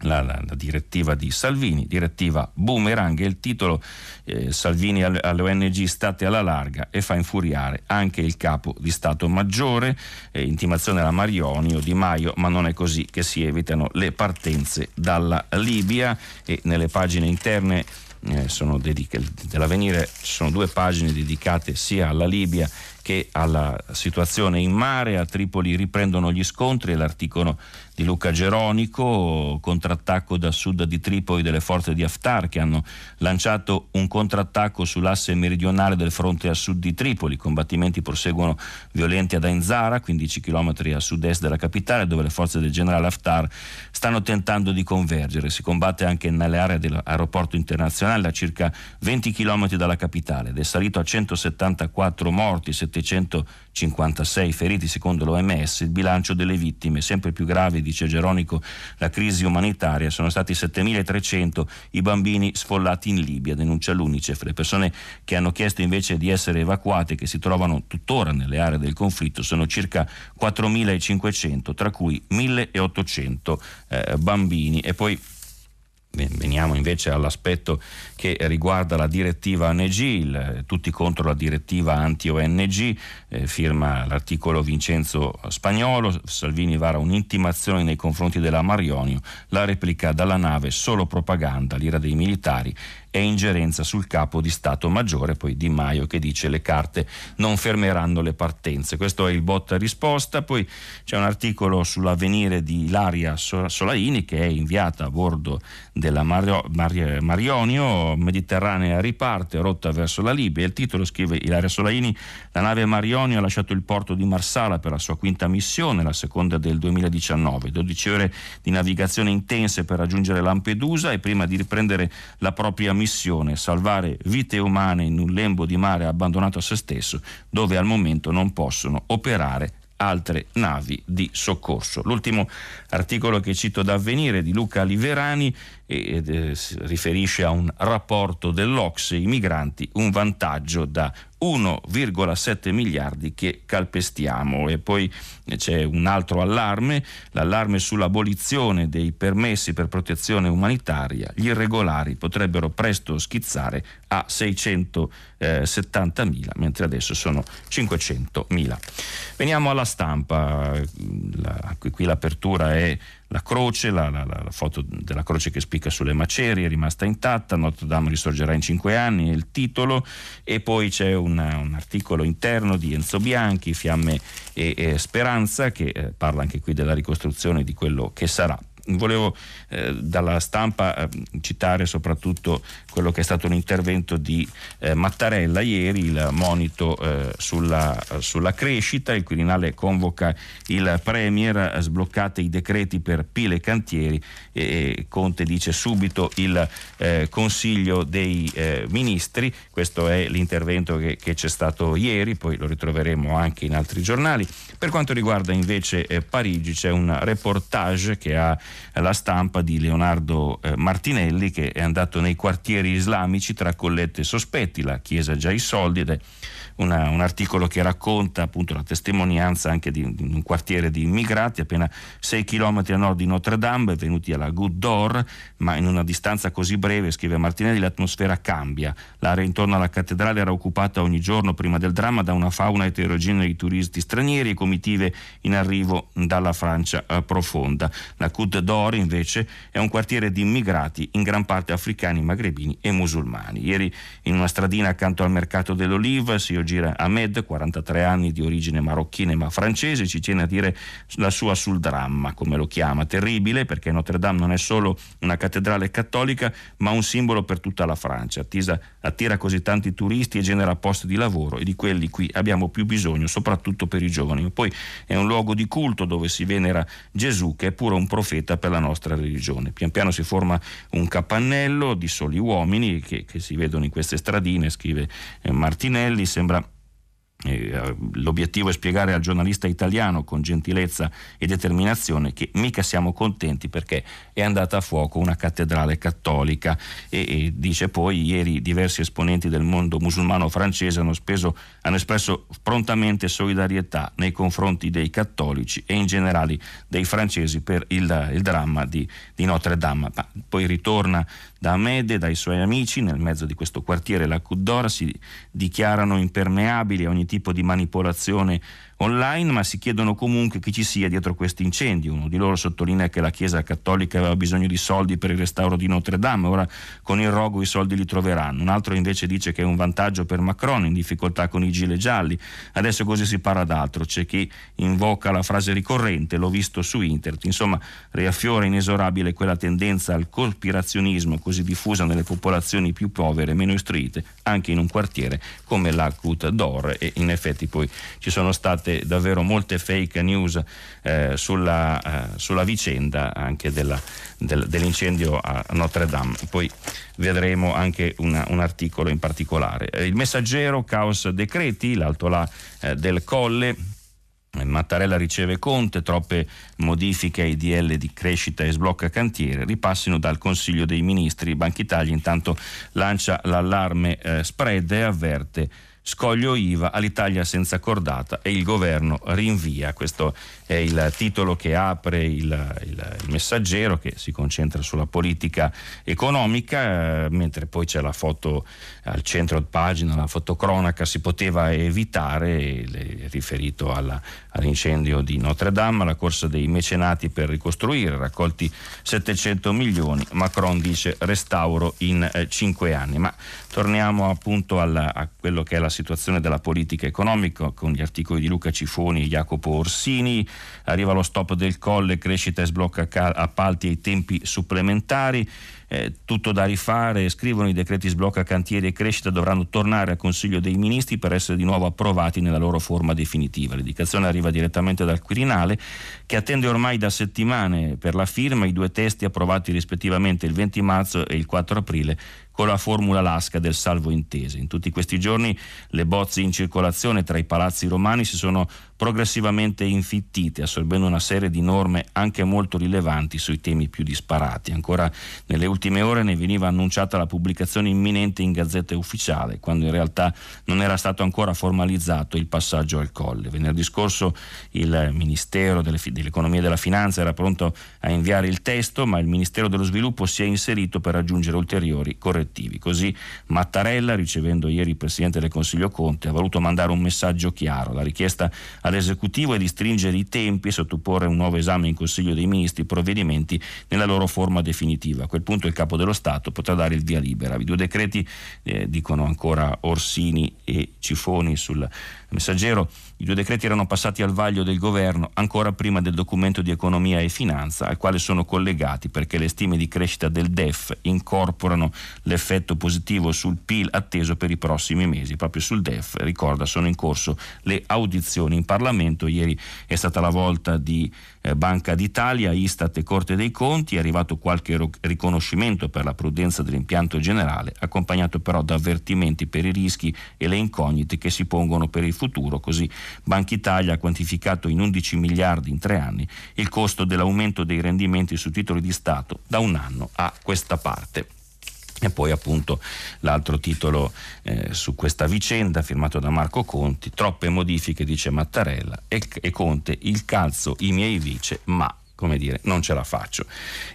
la, la, la, direttiva di Salvini, direttiva boomerang, e il titolo eh, Salvini alle, alle, ONG state alla larga e fa infuriare anche il capo di Stato Maggiore, eh, intimazione alla Marioni o Di Maio, ma non è così che si evitano le partenze dalla Libia e nelle pagine interne eh, sono dedica- dell'avvenire sono due pagine dedicate sia alla Libia che alla situazione in mare. A Tripoli riprendono gli scontri, l'articolo di Luca Geronico, contrattacco da sud di Tripoli delle forze di Haftar che hanno lanciato un contrattacco sull'asse meridionale del fronte a sud di Tripoli. I combattimenti proseguono violenti ad Ainzara, 15 km a sud-est della capitale, dove le forze del generale Haftar stanno tentando di convergere. Si combatte anche nelle aree dell'aeroporto internazionale a circa 20 km dalla capitale ed è salito a 174 morti, 756 feriti secondo l'OMS. Il bilancio delle vittime sempre più grave dice Geronico, la crisi umanitaria, sono stati 7.300 i bambini sfollati in Libia, denuncia l'Unicef. Le persone che hanno chiesto invece di essere evacuate, che si trovano tuttora nelle aree del conflitto, sono circa 4.500, tra cui 1.800 eh, bambini. E poi Veniamo invece all'aspetto che riguarda la direttiva ANG, tutti contro la direttiva anti-ONG, eh, firma l'articolo Vincenzo Spagnolo, Salvini vara un'intimazione nei confronti della Marionio, la replica dalla nave solo propaganda, l'ira dei militari e ingerenza sul capo di Stato Maggiore, poi Di Maio che dice le carte non fermeranno le partenze. Questo è il botta risposta, poi c'è un articolo sull'avvenire di Ilaria Solaini che è inviata a bordo della Mario, Mario, Marionio, Mediterranea riparte, rotta verso la Libia. Il titolo scrive Ilaria Solaini, la nave Marionio ha lasciato il porto di Marsala per la sua quinta missione, la seconda del 2019, 12 ore di navigazione intense per raggiungere Lampedusa e prima di riprendere la propria missione, salvare vite umane in un lembo di mare abbandonato a se stesso, dove al momento non possono operare altre navi di soccorso. L'ultimo articolo che cito da avvenire di Luca Liverani e, e, si riferisce a un rapporto dell'Ox, i migranti, un vantaggio da 1,7 miliardi che calpestiamo. E poi c'è un altro allarme, l'allarme sull'abolizione dei permessi per protezione umanitaria, gli irregolari potrebbero presto schizzare a 670.000 mentre adesso sono 500.000. Veniamo alla stampa, la, qui l'apertura è la croce, la, la, la, foto della croce che spicca sulle macerie è rimasta intatta, Notre Dame risorgerà in cinque anni, è il titolo, e poi c'è una, un articolo interno di Enzo Bianchi, Fiamme e, e Speranza, che eh, parla anche qui della ricostruzione di quello che sarà volevo eh, dalla stampa eh, citare soprattutto quello che è stato un intervento di eh, Mattarella ieri, il monito eh, sulla, sulla, crescita, il Quirinale convoca il Premier, sbloccate i decreti per pile e cantieri e Conte dice subito il eh, Consiglio dei eh, Ministri, questo è l'intervento che, che, c'è stato ieri, poi lo ritroveremo anche in altri giornali. Per quanto riguarda invece Parigi c'è un reportage che ha la stampa di Leonardo eh, Martinelli che è andato nei quartieri islamici tra collette sospetti, la Chiesa già i soldi ed è una, un articolo che racconta appunto la testimonianza anche di, di, un quartiere di immigrati appena 6 km a nord di Notre Dame, venuti alla Goutte d'Or, ma in una distanza così breve, scrive Martinelli, l'atmosfera cambia. L'area intorno alla cattedrale era occupata ogni giorno prima del dramma da una fauna eterogenea di turisti stranieri e comitive in arrivo dalla Francia eh, profonda. La Goutte d'Or invece è un quartiere di immigrati in gran parte africani, magrebini e musulmani. Ieri in una stradina accanto al mercato dell'Olive si gira Ahmed, 43 anni di origine marocchina ma francese, ci tiene a dire la sua sul dramma, come lo chiama, terribile perché Notre Dame non è solo una cattedrale cattolica ma un simbolo per tutta la Francia, Attisa, attira così tanti turisti e genera posti di lavoro e di quelli qui abbiamo più bisogno, soprattutto per i giovani. Poi è un luogo di culto dove si venera Gesù che è pure un profeta per la nostra religione. Pian piano si forma un capannello di soli uomini che, che si vedono in queste stradine, scrive eh, Martinelli, sembra l'obiettivo è spiegare al giornalista italiano con gentilezza e determinazione che mica siamo contenti perché è andata a fuoco una cattedrale cattolica e, e dice poi ieri diversi esponenti del mondo musulmano francese hanno, speso, hanno, espresso prontamente solidarietà nei confronti dei cattolici e in generale dei francesi per il, il dramma di, di Notre Dame. Ma poi ritorna da Ahmed e dai suoi amici nel mezzo di questo quartiere, la Cuddora, si dichiarano impermeabili a ogni tipo di manipolazione online, ma si chiedono comunque chi ci sia dietro questi incendi. Uno di loro sottolinea che la Chiesa cattolica aveva bisogno di soldi per il restauro di Notre Dame, ora con il rogo i soldi li troveranno. Un altro invece dice che è un vantaggio per Macron in difficoltà con i gilet gialli. Adesso così si parla d'altro, c'è chi invoca la frase ricorrente, l'ho visto su internet. Insomma, riaffiora inesorabile quella tendenza al cospirazionismo così diffusa nelle popolazioni più povere meno istruite, anche in un quartiere come la Côte d'Or e in effetti poi ci sono state state davvero molte fake news eh, sulla, eh, sulla, vicenda anche della, del, dell'incendio a Notre Dame. Poi vedremo anche una, un articolo in particolare. Il messaggero, caos decreti, l'alto là eh, del colle. Mattarella riceve Conte, troppe modifiche ai DL di crescita e sblocca cantiere, ripassino dal Consiglio dei Ministri. Banca Italia intanto lancia l'allarme eh, spread e avverte scoglio IVA all'Italia senza cordata e il governo rinvia. Questo è il titolo che apre il, il, il messaggero che si concentra sulla politica economica, eh, mentre poi c'è la foto al centro pagina, la fotocronaca si poteva evitare, riferito alla, all'incendio di Notre Dame, la corsa dei mecenati per ricostruire, raccolti 700 milioni, Macron dice restauro in eh, 5 anni. Ma torniamo appunto alla, a quello che è la situazione della politica economica con gli articoli di Luca Cifoni e Jacopo Orsini, arriva lo stop del colle, crescita e sblocca appalti ai tempi supplementari eh, tutto da rifare, scrivono i decreti sblocca cantieri e crescita dovranno tornare al Consiglio dei Ministri per essere di nuovo approvati nella loro forma definitiva. L'indicazione arriva direttamente dal Quirinale che attende ormai da settimane per la firma i due testi approvati rispettivamente il 20 marzo e il 4 aprile con la formula lasca del salvo intese. In tutti questi giorni le bozze in circolazione tra i palazzi romani si sono progressivamente infittite, assorbendo una serie di norme anche molto rilevanti sui temi più disparati. Ancora nelle ultime ore ne veniva annunciata la pubblicazione imminente in gazzetta ufficiale, quando in realtà non era stato ancora formalizzato il passaggio al colle. Venerdì scorso il Ministero delle, dell'Economia e della Finanza era pronto a inviare il testo, ma il Ministero dello Sviluppo si è inserito per aggiungere ulteriori correttivi. Così Mattarella, ricevendo ieri il Presidente del Consiglio Conte, ha voluto mandare un messaggio chiaro. La richiesta all'esecutivo è di stringere i tempi e sottoporre un nuovo esame in Consiglio dei Ministri i provvedimenti nella loro forma definitiva. A quel punto il Capo dello Stato potrà dare il via libera. I due decreti, eh, dicono ancora Orsini e Cifoni sul messaggero, i due decreti erano passati al vaglio del governo ancora prima del documento di economia e finanza al quale sono collegati perché le stime di crescita del DEF incorporano l'effetto positivo sul PIL atteso per i prossimi mesi. Proprio sul DEF, ricorda, sono in corso le audizioni in Parlamento. Ieri è stata la volta di eh, Banca d'Italia, Istat e Corte dei Conti, è arrivato qualche riconoscimento per la prudenza dell'impianto generale, accompagnato però da avvertimenti per i rischi e le incognite che si pongono per il futuro, così Banca Italia ha quantificato in 11 miliardi in tre anni il costo dell'aumento dei rendimenti su titoli di Stato da un anno a questa parte. E poi appunto l'altro titolo eh, su questa vicenda firmato da Marco Conti, troppe modifiche dice Mattarella e, e Conte, il calzo i miei vice, ma come dire, non ce la faccio.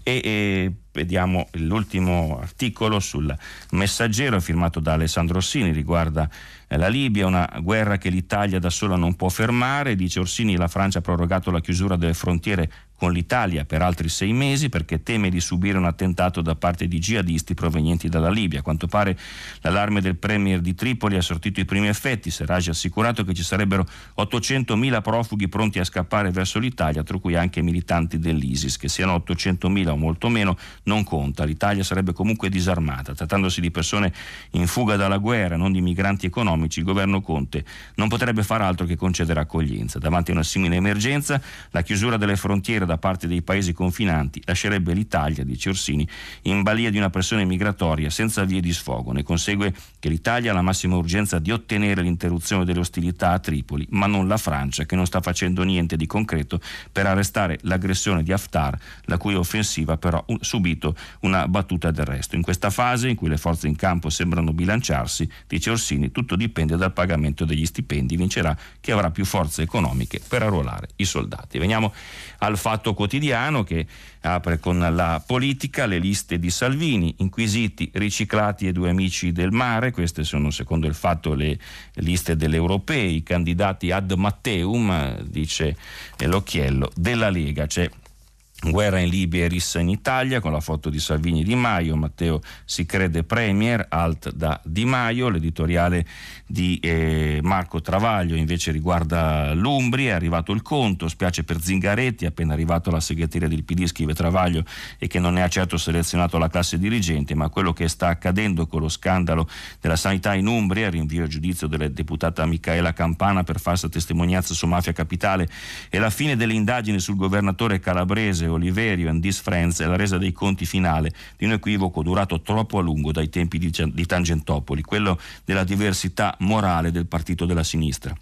E, e vediamo l'ultimo articolo sul messaggero firmato da Alessandro Orsini, riguarda la Libia, una guerra che l'Italia da sola non può fermare, dice Orsini. La Francia ha prorogato la chiusura delle frontiere con l'Italia per altri sei mesi perché teme di subire un attentato da parte di jihadisti provenienti dalla Libia. A quanto pare l'allarme del premier di Tripoli ha sortito i primi effetti. Serraj ha assicurato che ci sarebbero 800.000 profughi pronti a scappare verso l'Italia, tra cui anche militanti dell'ISIS. Che siano 800.000 o molto meno non conta. L'Italia sarebbe comunque disarmata. Trattandosi di persone in fuga dalla guerra, non di migranti economici, il governo Conte non potrebbe fare altro che concedere accoglienza. Davanti a una simile emergenza, la chiusura delle frontiere da parte dei paesi confinanti lascerebbe l'Italia, dice Orsini, in balia di una pressione migratoria senza vie di sfogo. Ne consegue che l'Italia ha la massima urgenza di ottenere l'interruzione delle ostilità a Tripoli, ma non la Francia, che non sta facendo niente di concreto per arrestare l'aggressione di Haftar, la cui offensiva però ha subito una battuta d'arresto. In questa fase, in cui le forze in campo sembrano bilanciarsi, dice Orsini, tutto dipende dal pagamento degli stipendi. Vincerà chi avrà più forze economiche per arruolare i soldati. Veniamo al fatto quotidiano che apre con la politica, le liste di Salvini, inquisiti, riciclati e due amici del mare, queste sono secondo il fatto le liste degli europei, candidati ad Matteum, dice l'occhiello della Lega. C'è Guerra in Libia e rissa in Italia con la foto di Salvini e Di Maio, Matteo si crede premier, alt da Di Maio, l'editoriale di eh, Marco Travaglio invece riguarda l'Umbria, è arrivato il conto, spiace per Zingaretti, appena arrivato alla segreteria del PD, scrive Travaglio, e che non ne ha certo selezionato la classe dirigente, ma quello che sta accadendo con lo scandalo della sanità in Umbria, rinvio a giudizio della deputata Michaela Campana per falsa testimonianza su Mafia Capitale e la fine delle indagini sul governatore calabrese Oliverio and These Friends è la resa dei conti finale di un equivoco durato troppo a lungo dai tempi di, di Tangentopoli, quello della diversità morale del partito della sinistra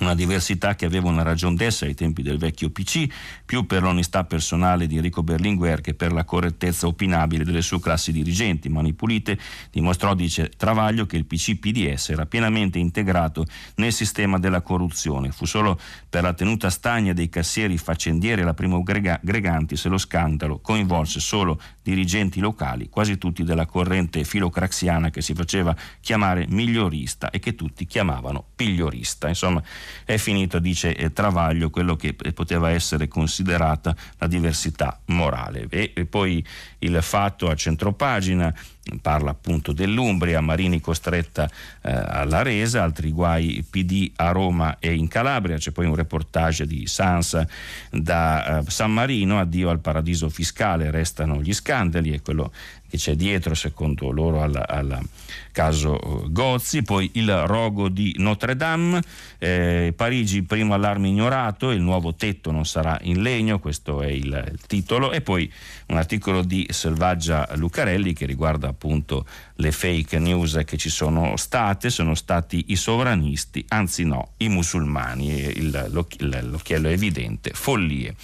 una diversità che aveva una ragion d'essere ai tempi del vecchio PC, più per l'onestà personale di Enrico Berlinguer che per la correttezza opinabile delle sue classi dirigenti. Mani Pulite dimostrò, dice Travaglio, che il PC-PDS era pienamente integrato nel sistema della corruzione. Fu solo per la tenuta stagna dei cassieri faccendieri e la prima Grega- Greganti se lo scandalo coinvolse solo dirigenti locali, quasi tutti della corrente filocraxiana che si faceva chiamare migliorista e che tutti chiamavano pigliorista. Insomma, è finito, dice eh, Travaglio, quello che eh, poteva essere considerata la diversità morale. E, e poi il fatto a centropagina parla appunto dell'Umbria, Marini costretta eh, alla resa, altri guai PD a Roma e in Calabria, c'è poi un reportage di Sansa da eh, San Marino, addio al paradiso fiscale, restano gli scandali e quello che c'è dietro secondo loro al, caso eh, Gozzi, poi il rogo di Notre Dame, eh, Parigi primo allarme ignorato, il nuovo tetto non sarà in legno, questo è il, il titolo, e poi un articolo di Selvaggia Lucarelli che riguarda appunto le fake news che ci sono state, sono stati i sovranisti, anzi no, i musulmani, il, l'occhiello è evidente, follie.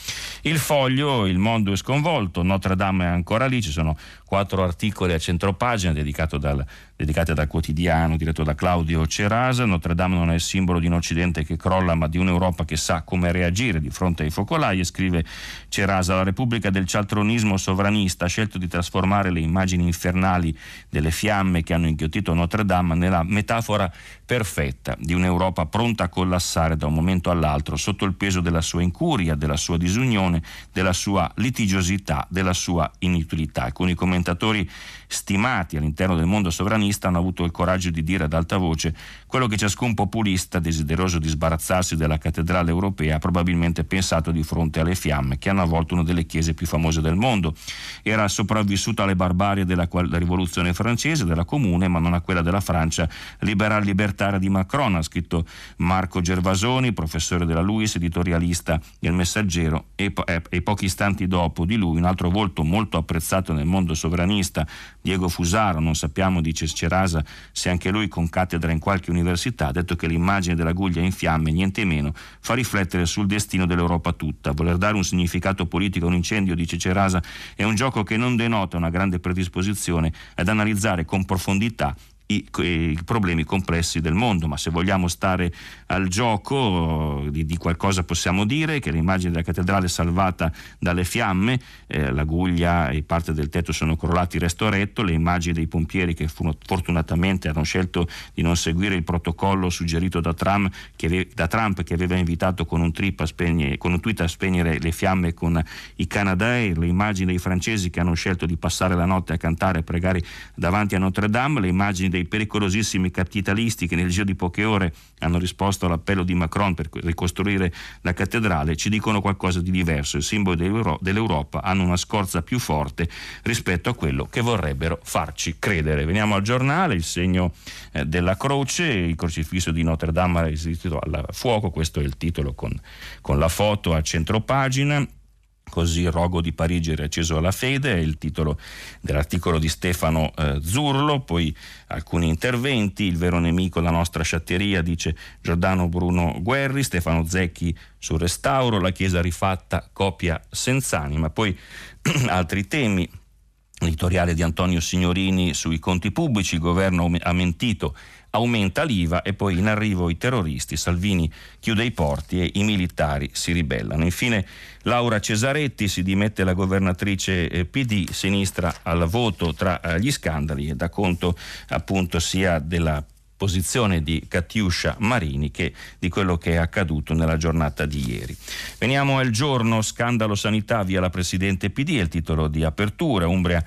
Il foglio, il mondo è sconvolto, Notre Dame è ancora lì, ci sono quattro articoli a centropagina dal, dedicati dal quotidiano diretto da Claudio Cerasa. Notre Dame non è il simbolo di un Occidente che crolla, ma di un'Europa che sa come reagire di fronte ai focolai. E scrive Cerasa: La Repubblica del cialtronismo sovranista ha scelto di trasformare le immagini infernali delle fiamme che hanno inghiottito Notre Dame nella metafora perfetta di un'Europa pronta a collassare da un momento all'altro sotto il peso della sua incuria, della sua disunione, della sua litigiosità, della sua inutilità. Alcuni commentatori stimati all'interno del mondo sovranista hanno avuto il coraggio di dire ad alta voce quello che ciascun populista desideroso di sbarazzarsi della cattedrale europea ha probabilmente pensato di fronte alle fiamme che hanno avvolto una delle chiese più famose del mondo. Era sopravvissuto alle barbarie della, rivoluzione francese, della comune, ma non a quella della Francia liberal libertaria di Macron, ha scritto Marco Gervasoni, professore della LUIS, editorialista del Messaggero, e, po- e pochi istanti dopo di lui un altro volto molto apprezzato nel mondo sovranista, Diego Fusaro, non sappiamo, dice Cerasa, se anche lui con cattedra in qualche università, ha detto che l'immagine dell'aguglia in fiamme, niente meno, fa riflettere sul destino dell'Europa tutta. Voler dare un significato politico a un incendio, dice Cerasa, è un gioco che non denota una grande predisposizione ad analizzare con profondità i, i, problemi complessi del mondo, ma se vogliamo stare al gioco di, di qualcosa possiamo dire che l'immagine della cattedrale salvata dalle fiamme, eh, la guglia e parte del tetto sono crollati resto retto, le immagini dei pompieri che furono, fortunatamente hanno scelto di non seguire il protocollo suggerito da Trump che, da Trump, che aveva invitato con un, a spegne, con un tweet a spegnere le fiamme con i Canadair, le immagini dei francesi che hanno scelto di passare la notte a cantare e pregare davanti a Notre Dame, le immagini dei pericolosissimi capitalisti che nel giro di poche ore hanno risposto all'appello di Macron per ricostruire la cattedrale, ci dicono qualcosa di diverso. I simboli dell'Europa hanno una scorza più forte rispetto a quello che vorrebbero farci credere. Veniamo al giornale, il segno eh, della croce, il crocifisso di Notre Dame resistito al fuoco, questo è il titolo con, con la foto a centro pagina. Così rogo di Parigi riacceso alla fede, è il titolo dell'articolo di Stefano eh, Zurlo, poi alcuni interventi, il vero nemico, la nostra sciatteria, dice Giordano Bruno Guerri, Stefano Zecchi sul restauro, la Chiesa rifatta, copia senza anima, poi altri temi, editoriale di Antonio Signorini sui conti pubblici, il governo ha mentito aumenta l'IVA e poi in arrivo i terroristi, Salvini chiude i porti e i militari si ribellano. Infine Laura Cesaretti si dimette la governatrice eh, PD, sinistra al voto tra eh, gli scandali e dà conto appunto sia della posizione di Catiuscia Marini che di quello che è accaduto nella giornata di ieri. Veniamo al giorno scandalo sanità via la Presidente PD, è il titolo di apertura, Umbria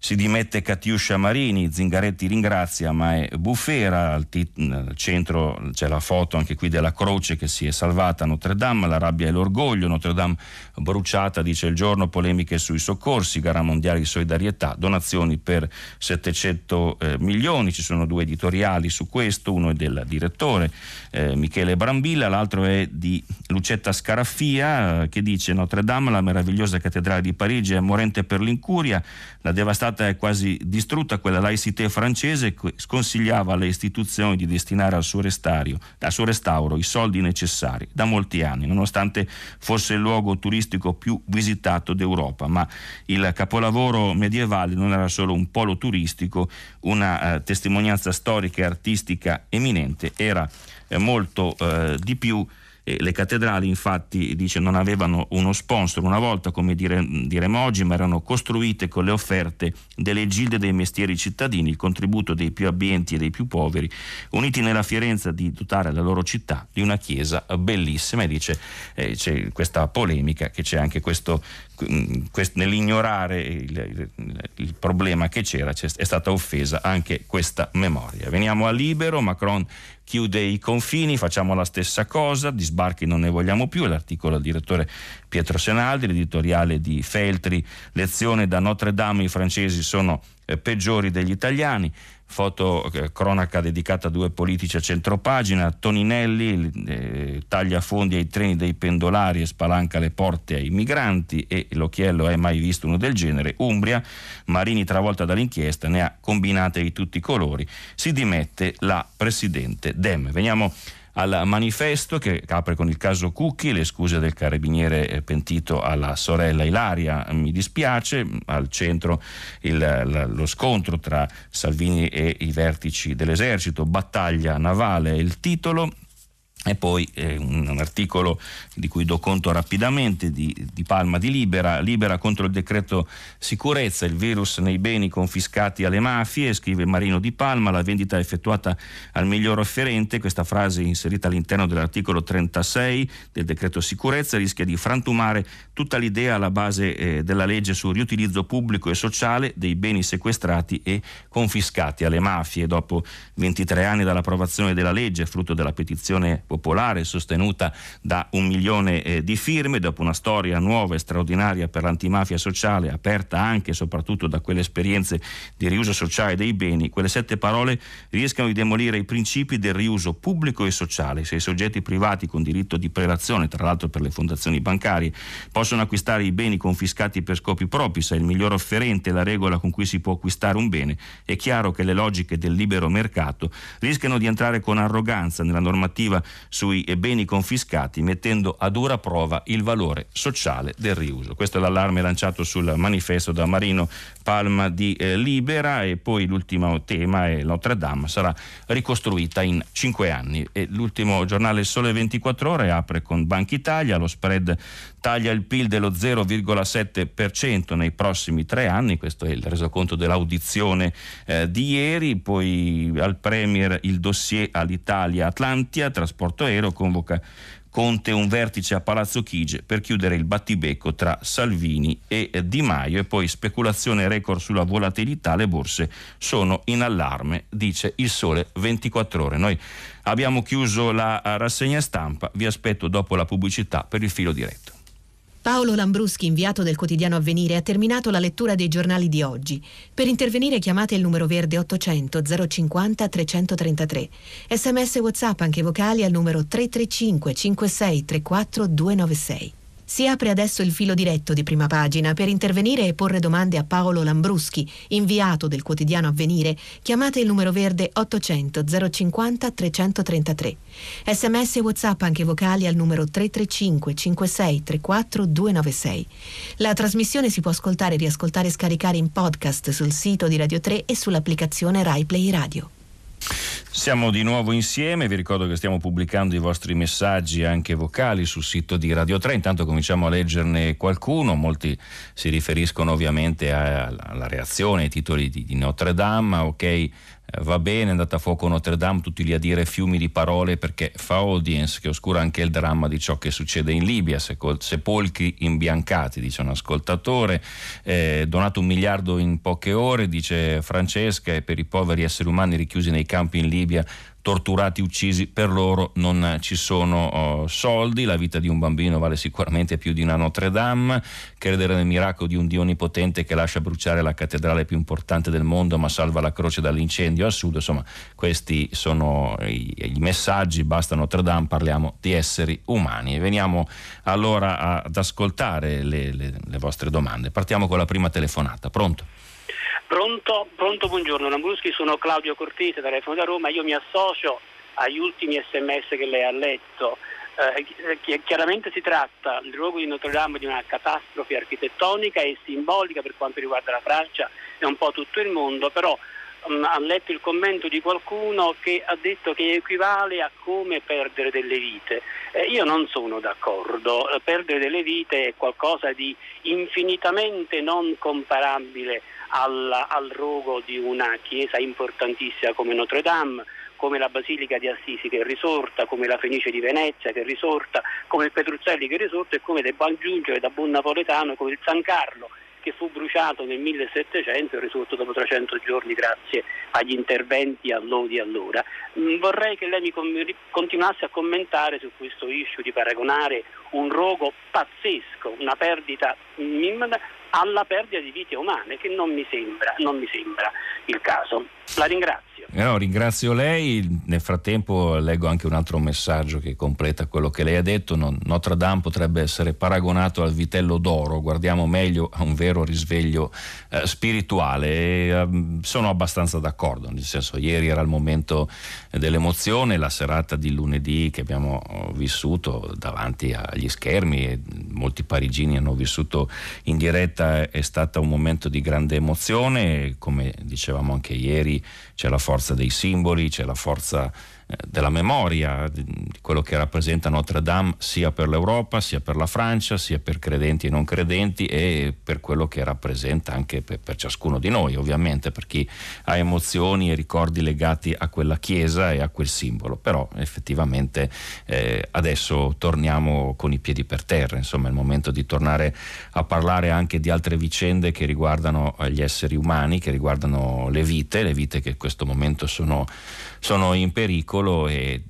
si dimette Catiuscia Marini, Zingaretti ringrazia, ma è bufera, al, tit- al, centro c'è la foto anche qui della croce che si è salvata a Notre Dame, la rabbia e l'orgoglio, Notre Dame bruciata, dice il giorno, polemiche sui soccorsi, gara mondiale di solidarietà, donazioni per 700 eh, milioni, ci sono due editoriali su questo, uno è del direttore eh, Michele Brambilla, l'altro è di Lucetta Scaraffia eh, che dice Notre Dame, la meravigliosa cattedrale di Parigi è morente per l'incuria, la devastata è quasi distrutta quella laicité francese che sconsigliava alle istituzioni di destinare al suo, restario, al suo restauro i soldi necessari da molti anni, nonostante fosse il luogo turistico più visitato d'Europa, ma il capolavoro medievale non era solo un polo turistico, una eh, testimonianza storica e artistica eminente, era eh, molto eh, di più e le cattedrali infatti dice, non avevano uno sponsor una volta, come dire, diremo oggi, ma erano costruite con le offerte delle gilde dei mestieri cittadini, il contributo dei più abbienti e dei più poveri, uniti nella fierenza di dotare la loro città di una chiesa bellissima. E dice eh, c'è questa polemica che c'è anche questo, mm, quest, nell'ignorare il, il, il, problema che c'era, è stata offesa anche questa memoria. Veniamo a Libero, Macron chiude i confini, facciamo la stessa cosa, di sbarchi non ne vogliamo più, l'articolo del direttore Pietro Senaldi, l'editoriale di Feltri, lezione da Notre Dame, i francesi sono peggiori degli italiani, foto eh, cronaca dedicata a due politici a centropagina, Toninelli eh, taglia fondi ai treni dei pendolari e spalanca le porte ai migranti e l'occhiello è mai visto uno del genere, Umbria, Marini travolta dall'inchiesta, ne ha combinate di tutti i colori, si dimette la Presidente Dem. Veniamo al manifesto che apre con il caso Cucchi, le scuse del carabiniere pentito alla sorella Ilaria, mi dispiace, al centro il, lo scontro tra Salvini e i vertici dell'esercito, battaglia navale il titolo, e poi eh, un, articolo di cui do conto rapidamente di, di, Palma di Libera, Libera contro il decreto sicurezza, il virus nei beni confiscati alle mafie, scrive Marino di Palma, la vendita effettuata al miglior offerente, questa frase inserita all'interno dell'articolo 36 del decreto sicurezza. Rischia di frantumare tutta l'idea alla base eh, della legge sul riutilizzo pubblico e sociale dei beni sequestrati e confiscati alle mafie. Dopo 23 anni dall'approvazione della legge, frutto della petizione popolare sostenuta da un milione eh, di firme, dopo una storia nuova e straordinaria per l'antimafia sociale, aperta anche e soprattutto da quelle esperienze di riuso sociale dei beni, quelle sette parole riescano di demolire i principi del riuso pubblico e sociale. Se i soggetti privati con diritto di prelazione, tra l'altro per le fondazioni bancarie, possono acquistare i beni confiscati per scopi propri, se il miglior offerente è la regola con cui si può acquistare un bene, è chiaro che le logiche del libero mercato rischiano di entrare con arroganza nella normativa sui beni confiscati mettendo a dura prova il valore sociale del riuso. Questo è l'allarme lanciato sul manifesto da Marino Palma di eh, Libera e poi l'ultimo tema è Notre Dame sarà ricostruita in cinque anni. E l'ultimo giornale Sole 24 ore apre con Banca Italia, lo spread taglia il PIL dello 0,7% nei prossimi tre anni, questo è il resoconto dell'audizione eh, di ieri, poi al Premier il dossier all'Italia Atlantia, trasporto aereo convoca Conte un vertice a Palazzo Chigi per chiudere il battibecco tra Salvini e Di Maio e poi speculazione record sulla volatilità, le borse sono in allarme, dice il Sole 24 ore. Noi abbiamo chiuso la rassegna stampa, vi aspetto dopo la pubblicità per il filo diretto. Paolo Lambruschi, inviato del quotidiano Avvenire, ha terminato la lettura dei giornali di oggi. Per intervenire chiamate il numero verde 800 050 333. Sms WhatsApp anche vocali al numero 335 56 34 296. Si apre adesso il filo diretto di prima pagina. Per intervenire e porre domande a Paolo Lambruschi, inviato del quotidiano Avvenire, chiamate il numero verde 800 050 333. Sms e WhatsApp anche vocali al numero 335 56 34 296. La trasmissione si può ascoltare, riascoltare e scaricare in podcast sul sito di Radio 3 e sull'applicazione RaiPlay Radio. Siamo di nuovo insieme, vi ricordo che stiamo pubblicando i vostri messaggi anche vocali sul sito di Radio 3, intanto cominciamo a leggerne qualcuno, molti si riferiscono ovviamente alla reazione ai titoli di, Notre Dame, ok va bene, è andata a fuoco Notre Dame, tutti lì a dire fiumi di parole perché fa audience che oscura anche il dramma di ciò che succede in Libia, sepolcri imbiancati, dice un ascoltatore, eh, donato un miliardo in poche ore, dice Francesca, e per i poveri esseri umani richiusi nei campi in Libia torturati, uccisi, per loro non ci sono oh, soldi, la vita di un bambino vale sicuramente più di una Notre Dame, credere nel miracolo di un Dio onnipotente che lascia bruciare la cattedrale più importante del mondo ma salva la croce dall'incendio a sud, insomma questi sono i, i messaggi, basta Notre Dame, parliamo di esseri umani. E veniamo allora ad ascoltare le, le, le vostre domande. Partiamo con la prima telefonata, pronto? Pronto, pronto, buongiorno Lambruschi, sono Claudio Cortese, telefono da Roma, io mi associo agli ultimi sms che lei ha letto. Eh, chiaramente si tratta, il luogo di Notre Dame, di una catastrofe architettonica e simbolica per quanto riguarda la Francia e un po' tutto il mondo, però mh, mm, ha letto il commento di qualcuno che ha detto che equivale a come perdere delle vite. Eh, io non sono d'accordo, perdere delle vite è qualcosa di infinitamente non comparabile al, al rogo di una chiesa importantissima come Notre Dame, come la Basilica di Assisi che è risorta, come la Fenice di Venezia che è risorta, come il Petruzzelli che è risorto e come devo aggiungere da buon napoletano come il San Carlo che fu bruciato nel 1700 e risorto dopo 300 giorni grazie agli interventi all'odi allora. Mm, vorrei che lei mi continuasse a commentare su questo issue di paragonare un rogo pazzesco, una perdita alla perdita di vite umane, che non mi sembra, non mi sembra il caso. La ringrazio. Eh no, ringrazio lei, nel frattempo leggo anche un altro messaggio che completa quello che lei ha detto, Notre Dame potrebbe essere paragonato al vitello d'oro, guardiamo meglio a un vero risveglio eh, spirituale e, eh, sono abbastanza d'accordo, nel senso ieri era il momento dell'emozione, la serata di lunedì che abbiamo vissuto davanti agli schermi molti parigini hanno vissuto in diretta è stato un momento di grande emozione, come dicevamo anche ieri c'è la forza dei simboli, c'è la forza della memoria di quello che rappresenta Notre Dame sia per l'Europa, sia per la Francia, sia per credenti e non credenti e per quello che rappresenta anche per, per ciascuno di noi, ovviamente, per chi ha emozioni e ricordi legati a quella chiesa e a quel simbolo. Però effettivamente eh, adesso torniamo con i piedi per terra, insomma è il momento di tornare a parlare anche di altre vicende che riguardano gli esseri umani, che riguardano le vite, le vite che in questo momento sono sono in pericolo e,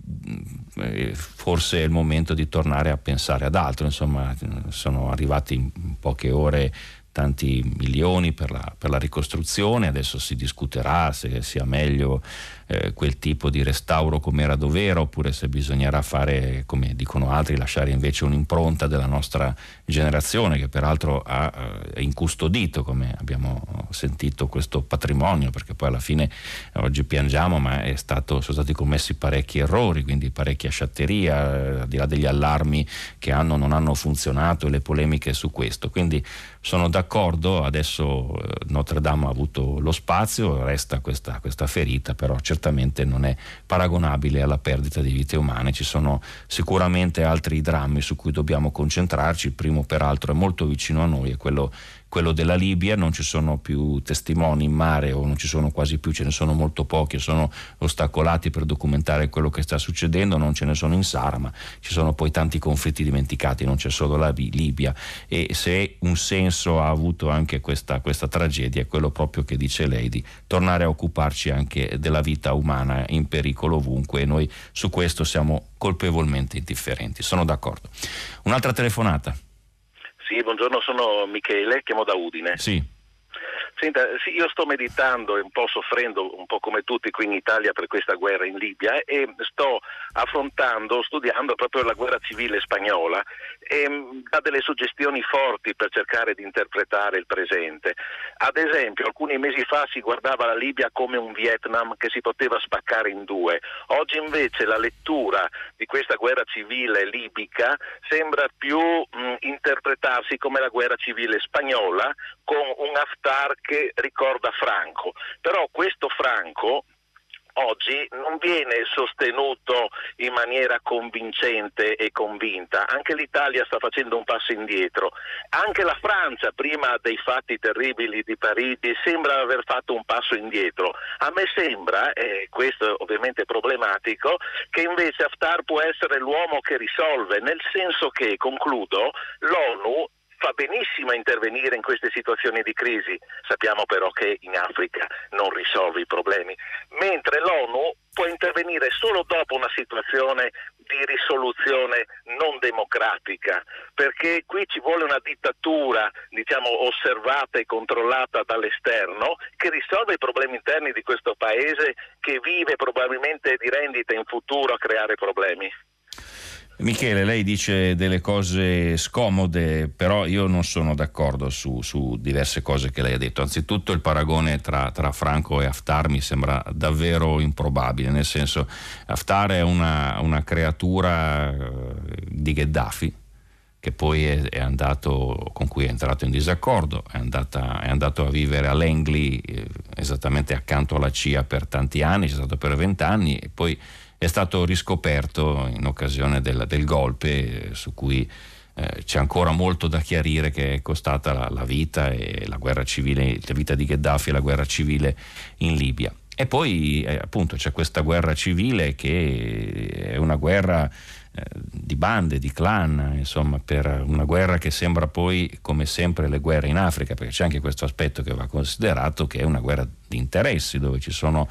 forse è il momento di tornare a pensare ad altro. Insomma, sono arrivati in poche ore tanti milioni per la, per la, ricostruzione, adesso si discuterà se sia meglio eh, quel tipo di restauro come era dovere oppure se bisognerà fare, come dicono altri, lasciare invece un'impronta della nostra generazione che peraltro ha eh, incustodito, come abbiamo sentito, questo patrimonio, perché poi alla fine oggi piangiamo, ma stato, sono stati commessi parecchi errori, quindi parecchia sciatteria, eh, al di là degli allarmi che hanno non hanno funzionato e le polemiche su questo. Quindi sono d'accordo, adesso eh, Notre Dame ha avuto lo spazio, resta questa, questa, ferita, però certamente non è paragonabile alla perdita di vite umane, ci sono sicuramente altri drammi su cui dobbiamo concentrarci, il primo peraltro è molto vicino a noi, è quello quello della Libia, non ci sono più testimoni in mare o non ci sono quasi più, ce ne sono molto pochi, sono ostacolati per documentare quello che sta succedendo, non ce ne sono in Sara, ma ci sono poi tanti conflitti dimenticati, non c'è solo la Libia e se un senso ha avuto anche questa, questa tragedia è quello proprio che dice lei di tornare a occuparci anche della vita umana in pericolo ovunque e noi su questo siamo colpevolmente indifferenti, sono d'accordo. Un'altra telefonata. Sì, buongiorno, sono Michele, chiamo da Udine. Sì. Senta, sì, io sto meditando e un po' soffrendo, un po' come tutti qui in Italia, per questa guerra in Libia e sto affrontando, studiando proprio la guerra civile spagnola e ha delle suggestioni forti per cercare di interpretare il presente. Ad esempio, alcuni mesi fa si guardava la Libia come un Vietnam che si poteva spaccare in due. Oggi invece la lettura di questa guerra civile libica sembra più mh, interpretarsi come la guerra civile spagnola con un Haftar che ricorda Franco. Però questo Franco oggi non viene sostenuto in maniera convincente e convinta. Anche l'Italia sta facendo un passo indietro. Anche la Francia, prima dei fatti terribili di Parigi, sembra aver fatto un passo indietro. A me sembra, e questo ovviamente problematico, che invece Haftar può essere l'uomo che risolve, nel senso che, concludo, l'ONU fa benissimo intervenire in queste situazioni di crisi, sappiamo però che in Africa non risolve i problemi, mentre l'ONU può intervenire solo dopo una situazione di risoluzione non democratica, perché qui ci vuole una dittatura, diciamo, osservata e controllata dall'esterno che risolve i problemi interni di questo paese che vive probabilmente di rendita in futuro a creare problemi. Michele, lei dice delle cose scomode, però io non sono d'accordo su, su diverse cose che lei ha detto. Anzitutto il paragone tra, tra, Franco e Haftar mi sembra davvero improbabile, nel senso Haftar è una, una creatura eh, di Gheddafi, che poi è, andato, con cui è entrato in disaccordo, è, andata, è andato a vivere a Langley, eh, esattamente accanto alla CIA per tanti anni, c'è stato per vent'anni e poi è stato riscoperto in occasione del, del golpe eh, su cui eh, c'è ancora molto da chiarire che è costata la, la vita e la guerra civile, la vita di Gheddafi e la guerra civile in Libia. E poi eh, appunto c'è questa guerra civile che è una guerra eh, di bande, di clan, insomma, per una guerra che sembra poi, come sempre le guerre in Africa, perché c'è anche questo aspetto che va considerato, che è una guerra di interessi, dove ci sono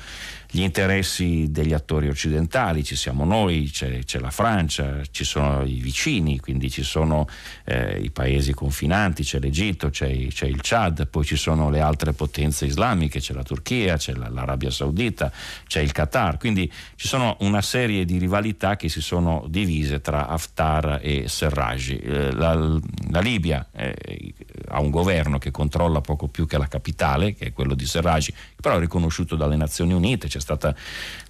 gli interessi degli attori occidentali, ci siamo noi, c'è, c'è la Francia, ci sono i vicini, quindi ci sono eh, i paesi confinanti, c'è l'Egitto, c'è, c'è, il Chad, poi ci sono le altre potenze islamiche, c'è la Turchia, c'è l'Arabia Saudita, c'è il Qatar, quindi ci sono una serie di rivalità che si sono divise tra Haftar e Serraj. Eh, la, la, Libia eh, ha un governo che controlla poco più che la capitale, che è quello di Serraj, però è riconosciuto dalle Nazioni Unite, c'è stata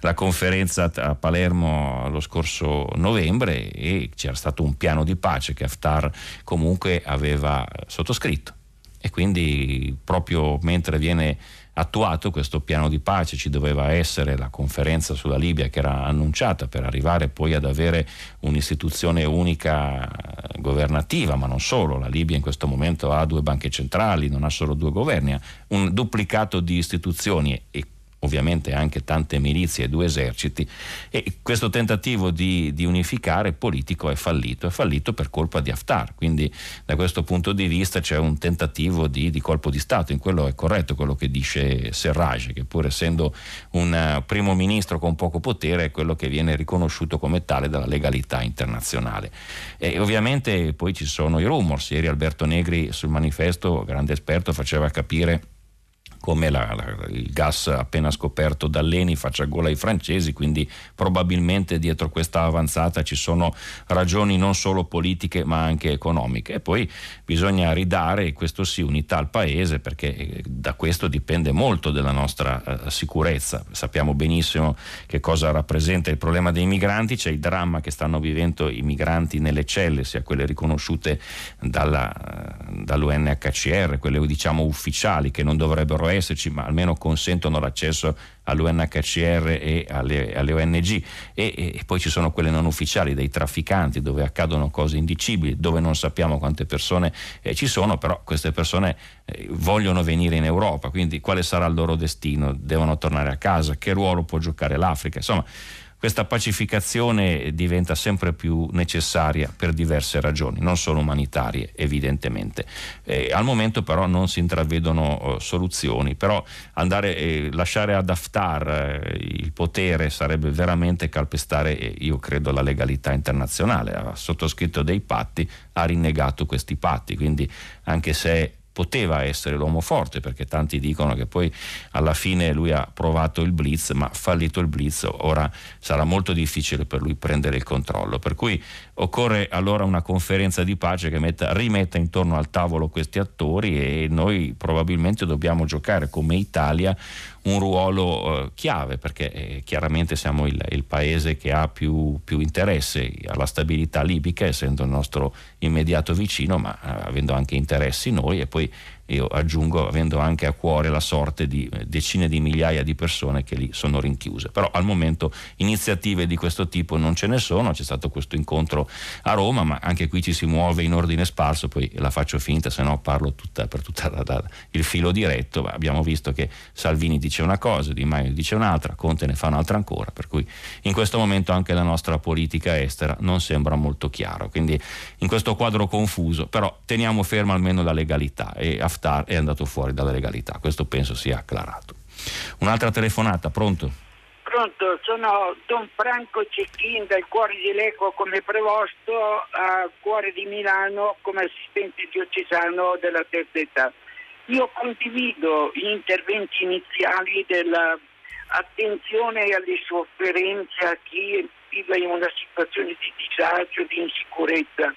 la conferenza a Palermo lo scorso novembre e c'era stato un piano di pace che Haftar comunque aveva sottoscritto. E quindi proprio mentre viene attuato questo piano di pace, ci doveva essere la conferenza sulla Libia che era annunciata per arrivare poi ad avere un'istituzione unica governativa, ma non solo, la Libia in questo momento ha due banche centrali, non ha solo due governi, ha un duplicato di istituzioni e ovviamente anche tante milizie e due eserciti e questo tentativo di, di, unificare politico è fallito, è fallito per colpa di Haftar, quindi da questo punto di vista c'è un tentativo di, di colpo di Stato, in quello è corretto quello che dice Serraj, che pur essendo un uh, primo ministro con poco potere è quello che viene riconosciuto come tale dalla legalità internazionale. E ovviamente poi ci sono i rumors, ieri Alberto Negri sul manifesto, grande esperto, faceva capire come la, la, il gas appena scoperto dall'Eni faccia gola ai francesi, quindi probabilmente dietro questa avanzata ci sono ragioni non solo politiche ma anche economiche. E poi bisogna ridare, questo sì, unità al paese perché eh, da questo dipende molto della nostra uh, sicurezza. Sappiamo benissimo che cosa rappresenta il problema dei migranti, c'è il dramma che stanno vivendo i migranti nelle celle, sia quelle riconosciute dalla, uh, dall'UNHCR, quelle diciamo ufficiali che non dovrebbero esserci, ma almeno consentono l'accesso all'UNHCR e alle, alle ONG e, e, poi ci sono quelle non ufficiali dei trafficanti dove accadono cose indicibili, dove non sappiamo quante persone eh, ci sono, però queste persone eh, vogliono venire in Europa, quindi quale sarà il loro destino? Devono tornare a casa? Che ruolo può giocare l'Africa? Insomma, questa pacificazione diventa sempre più necessaria per diverse ragioni, non solo umanitarie evidentemente. Eh, al momento però non si intravedono eh, soluzioni, però andare, eh, lasciare ad Haftar eh, il potere sarebbe veramente calpestare, eh, io credo, la legalità internazionale. Ha sottoscritto dei patti, ha rinnegato questi patti, quindi anche se poteva essere l'uomo forte perché tanti dicono che poi alla fine lui ha provato il blitz ma fallito il blitz ora sarà molto difficile per lui prendere il controllo. Per cui occorre allora una conferenza di pace che metta, rimetta intorno al tavolo questi attori e noi probabilmente dobbiamo giocare come Italia un ruolo eh, chiave perché eh, chiaramente siamo il, il, paese che ha più, più, interesse alla stabilità libica essendo il nostro immediato vicino ma eh, avendo anche interessi noi e poi io aggiungo avendo anche a cuore la sorte di eh, decine di migliaia di persone che lì sono rinchiuse. Però al momento iniziative di questo tipo non ce ne sono, c'è stato questo incontro a Roma, ma anche qui ci si muove in ordine sparso, poi la faccio finta, se no parlo tutta, per tutto il filo diretto. Abbiamo visto che Salvini dice una cosa, Di Maio dice un'altra, Conte ne fa un'altra ancora, per cui in questo momento anche la nostra politica estera non sembra molto chiaro. Quindi in questo quadro confuso, però teniamo ferma almeno la legalità e Haftar è andato fuori dalla legalità, questo penso sia acclarato. Un'altra telefonata, pronto? Pronto, sono Don Franco Cecchin dal cuore di Lecco come prevosto a cuore di Milano come assistente diocesano della terza età. Io condivido gli interventi iniziali dell'attenzione alle sofferenze a chi vive in una situazione di disagio, di insicurezza,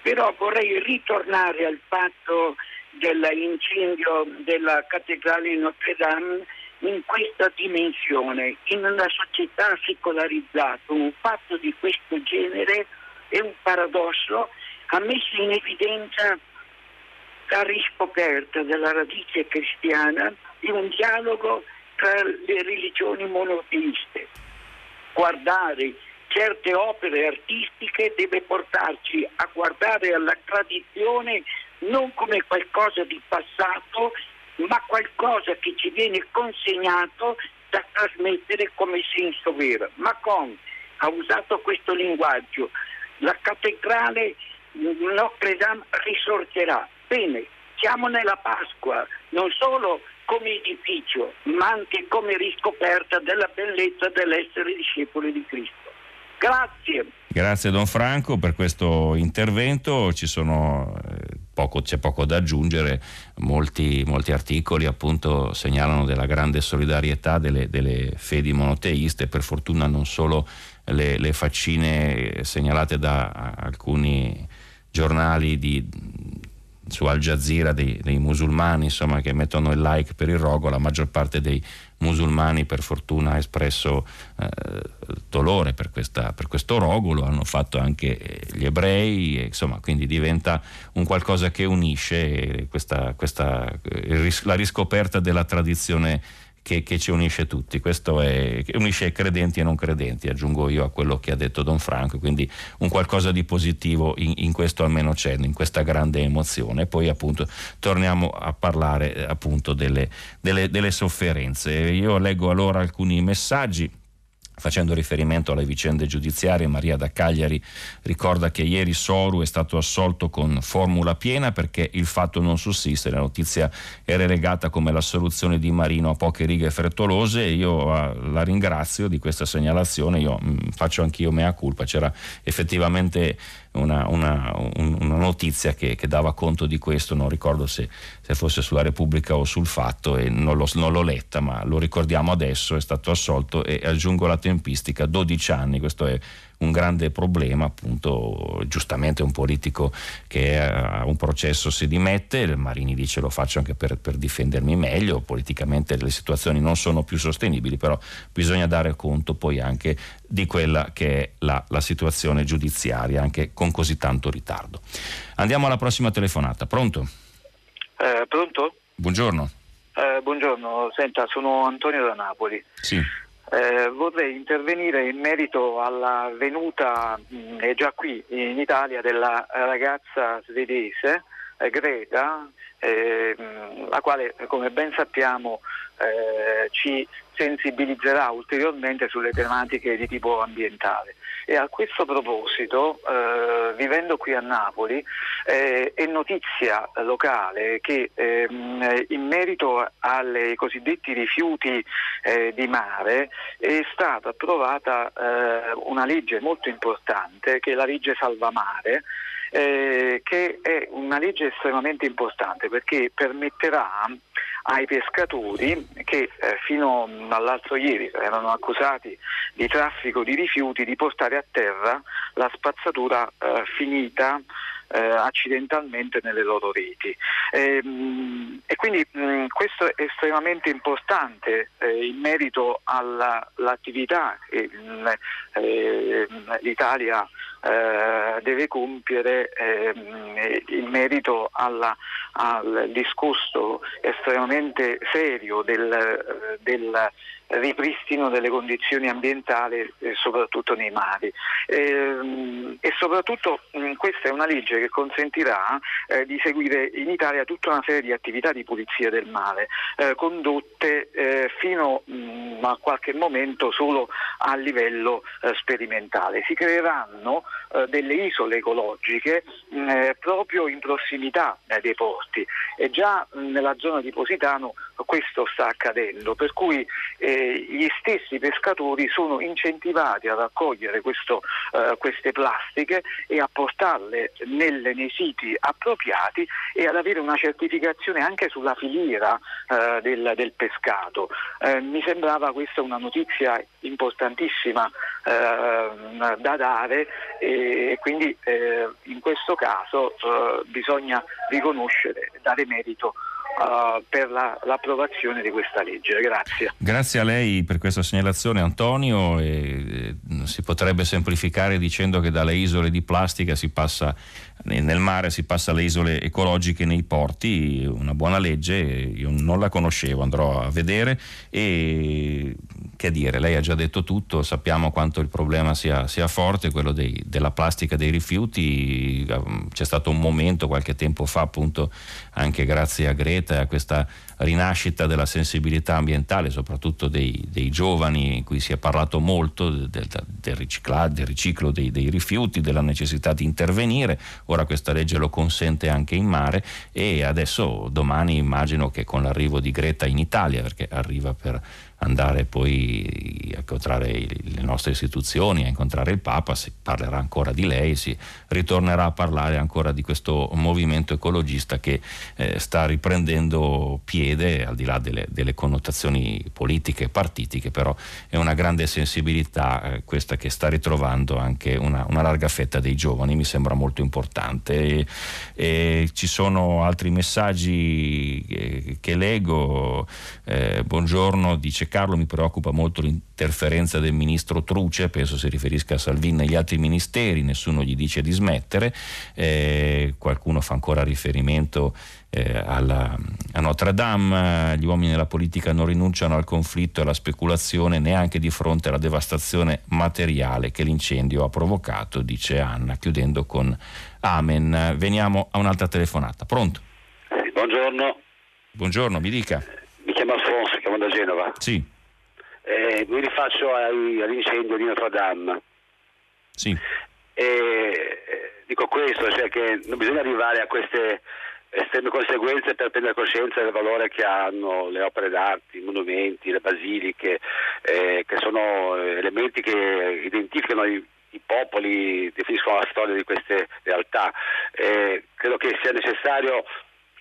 però vorrei ritornare al fatto dell'incendio della cattedrale di Notre Dame in questa dimensione. In una società secolarizzata un fatto di questo genere è un paradosso, ha messo in evidenza la riscoperta della radice cristiana e un dialogo tra le religioni monoteiste. Guardare certe opere artistiche deve portarci a guardare alla tradizione non come qualcosa di passato, ma qualcosa che ci viene consegnato da trasmettere come senso vero. Macron ha usato questo linguaggio, la cattedrale Notre Dame risorgerà. Bene, siamo nella Pasqua, non solo come edificio, ma anche come riscoperta della bellezza dell'essere discepoli di Cristo. Grazie. Grazie Don Franco per questo intervento. Ci sono poco, c'è poco da aggiungere, molti, molti, articoli appunto segnalano della grande solidarietà delle, delle fedi monoteiste, per fortuna non solo le, le faccine segnalate da alcuni giornali di, su Al Jazeera dei, dei, musulmani insomma, che mettono il like per il rogo, la maggior parte dei musulmani per fortuna ha espresso eh, dolore per, questa, per, questo rogo, lo hanno fatto anche gli ebrei, e, insomma quindi diventa un qualcosa che unisce questa, questa, la riscoperta della tradizione che, che, ci unisce tutti, questo è, unisce credenti e non credenti, aggiungo io a quello che ha detto Don Franco, quindi un qualcosa di positivo in, in questo almeno c'è, in questa grande emozione. Poi appunto torniamo a parlare appunto delle, delle, delle sofferenze. Io leggo allora alcuni messaggi. Facendo riferimento alle vicende giudiziarie, Maria da Cagliari ricorda che ieri Soru è stato assolto con formula piena perché il fatto non sussiste, la notizia è relegata come la soluzione di Marino a poche righe frettolose. Io uh, la ringrazio di questa segnalazione, io mm, faccio anch'io mea culpa, c'era effettivamente una, una, una notizia che, che, dava conto di questo, non ricordo se, se, fosse sulla Repubblica o sul Fatto e non, lo, non l'ho letta, ma lo ricordiamo adesso, è stato assolto e aggiungo la tempistica, 12 anni, questo è un grande problema, appunto, giustamente un politico che ha un processo si dimette, Marini dice lo faccio anche per, per, difendermi meglio, politicamente le situazioni non sono più sostenibili, però bisogna dare conto poi anche di quella che è la, la situazione giudiziaria, anche con così tanto ritardo. Andiamo alla prossima telefonata, pronto? Eh, pronto? Buongiorno. Eh, buongiorno, senta, sono Antonio da Napoli. Sì. Eh, vorrei intervenire in merito alla venuta, mh, mm, è già qui in Italia, della ragazza svedese eh, Greta, eh, la quale come ben sappiamo eh, ci sensibilizzerà ulteriormente sulle tematiche di tipo ambientale. E a questo proposito, eh, vivendo qui a Napoli, eh, è notizia locale che ehm, in merito ai cosiddetti rifiuti eh, di mare è stata approvata eh, una legge molto importante che è la legge Salvamare eh, che è una legge estremamente importante perché permetterà ai pescatori che eh, fino all'altro ieri erano accusati di traffico di rifiuti di portare a terra la spazzatura eh, finita eh, accidentalmente nelle loro reti. E, ehm, e quindi mh, questo è estremamente importante eh, in merito all'attività che mh, eh, l'Italia eh, deve compiere ehm, in merito alla, al discorso estremamente serio del, del ripristino delle condizioni ambientali eh, soprattutto nei mari eh, e soprattutto mh, questa è una legge che consentirà eh, di seguire in Italia tutta una serie di attività di pulizia del mare eh, condotte fino mh, a qualche momento solo a livello sperimentale. Si creeranno delle isole ecologiche proprio in prossimità dei porti e già nella zona di Positano questo sta accadendo, per cui eh, gli stessi pescatori sono incentivati a raccogliere questo, eh, queste plastiche e a portarle nelle, nei siti appropriati e ad avere una certificazione anche sulla filiera eh, del, del, pescato. Eh, mi sembrava questa una notizia importantissima ehm, da dare e quindi eh, in questo caso eh, bisogna riconoscere dare merito uh, per la, l'approvazione di questa legge. Grazie. Grazie a lei per questa segnalazione Antonio. E, eh, si potrebbe semplificare dicendo che dalle isole di plastica si passa nel mare si passa alle isole ecologiche nei porti, una buona legge, io non la conoscevo, andrò a vedere. E che dire, lei ha già detto tutto, sappiamo quanto il problema sia, sia forte, quello dei, della plastica dei rifiuti, c'è stato un momento qualche tempo fa appunto anche grazie a Greta e a questa rinascita della sensibilità ambientale, soprattutto dei, dei giovani, in cui si è parlato molto del, del, del, del riciclo dei, dei, rifiuti, della necessità di intervenire. Ora questa legge lo consente anche in mare e adesso domani immagino che con l'arrivo di Greta in Italia, perché arriva per andare poi a incontrare le nostre istituzioni, a incontrare il Papa, si parlerà ancora di lei, si ritornerà a parlare ancora di questo movimento ecologista che eh, sta riprendendo piede, al di là delle, delle, connotazioni politiche e partitiche, però è una grande sensibilità eh, questa che sta ritrovando anche una, una, larga fetta dei giovani, mi sembra molto importante. E, e ci sono altri messaggi che, che leggo, eh, buongiorno, dice Carlo mi preoccupa molto l'interferenza del ministro Truce, penso si riferisca a Salvini e agli altri ministeri, nessuno gli dice di smettere, eh, qualcuno fa ancora riferimento eh, alla, a Notre Dame, gli uomini della politica non rinunciano al conflitto e alla speculazione neanche di fronte alla devastazione materiale che l'incendio ha provocato, dice Anna, chiudendo con Amen. Veniamo a un'altra telefonata. Pronto? Buongiorno. Buongiorno, mi dica. Mi chiamo Alfonso, chiamo da Genova. Sì. Eh, mi rifaccio ai, all'incendio di Notre Dame. Sì. Eh, dico questo, cioè che non bisogna arrivare a queste estreme conseguenze per prendere coscienza del valore che hanno le opere d'arte, i monumenti, le basiliche, eh, che sono elementi che identificano i i popoli definiscono la storia di queste realtà. Eh, credo che sia necessario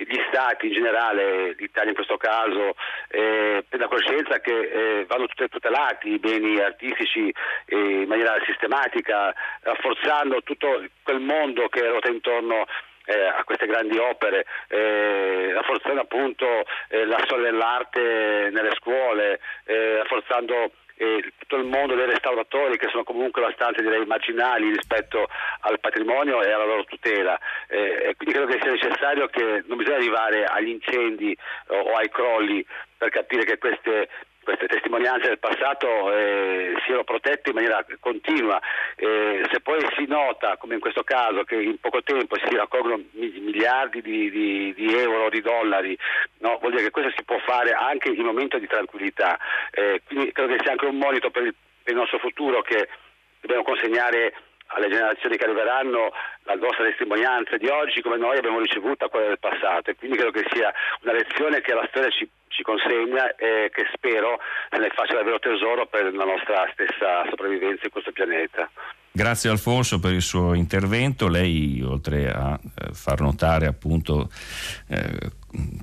gli stati in generale, l'Italia in questo caso, eh, prenda coscienza che eh, vanno tutelati i beni artistici in maniera sistematica, rafforzando tutto quel mondo che ruota intorno eh, a queste grandi opere, eh, rafforzando appunto eh, la storia dell'arte nelle scuole, eh, rafforzando eh, tutto il mondo dei restauratori che sono comunque abbastanza direi marginali rispetto al patrimonio e alla loro tutela. Eh, quindi credo che sia necessario che non bisogna arrivare agli incendi o, o ai crolli per capire che queste queste testimonianze del passato eh, siano protette in maniera continua. Eh, se poi si nota, come in questo caso, che in poco tempo si raccolgono miliardi di, di, di euro, di dollari, no? vuol dire che questo si può fare anche in momento di tranquillità. Eh, quindi credo che sia anche un monito per il, per il nostro futuro che dobbiamo consegnare alle generazioni che arriveranno la nostra testimonianza di oggi come noi abbiamo ricevuto quella del passato e quindi credo che sia una lezione che la storia ci ci consegna e che spero se ne faccia davvero tesoro per la nostra stessa sopravvivenza in questo pianeta. Grazie Alfonso per il suo intervento. Lei, oltre a eh, far notare appunto eh,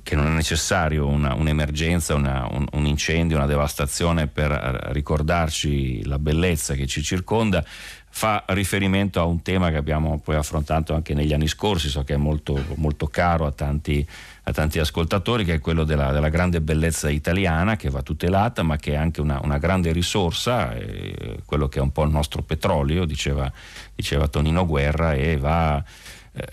che non è necessario una, un'emergenza, una, un, un, incendio, una devastazione per ricordarci la bellezza che ci circonda, fa riferimento a un tema che abbiamo poi affrontato anche negli anni scorsi, so che è molto, molto caro a tanti, a tanti, ascoltatori, che è quello della, della, grande bellezza italiana che va tutelata, ma che è anche una, una grande risorsa, eh, quello che è un po' il nostro petrolio, diceva, diceva Tonino Guerra, e va eh,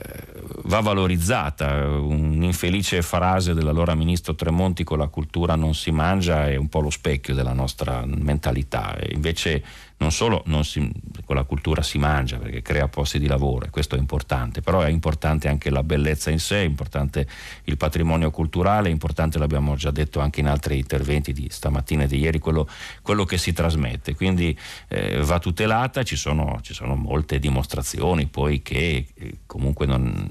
va valorizzata. Un'infelice frase dell'allora ministro Tremonti con la cultura non si mangia è un po' lo specchio della nostra mentalità. Invece non solo non si, con la cultura si mangia perché crea posti di lavoro e questo è importante, però è importante anche la bellezza in sé, è importante il patrimonio culturale, è importante, l'abbiamo già detto anche in altri interventi di stamattina e di ieri, quello, quello che si trasmette. Quindi eh, va tutelata, ci sono, ci sono, molte dimostrazioni poi che eh, comunque non,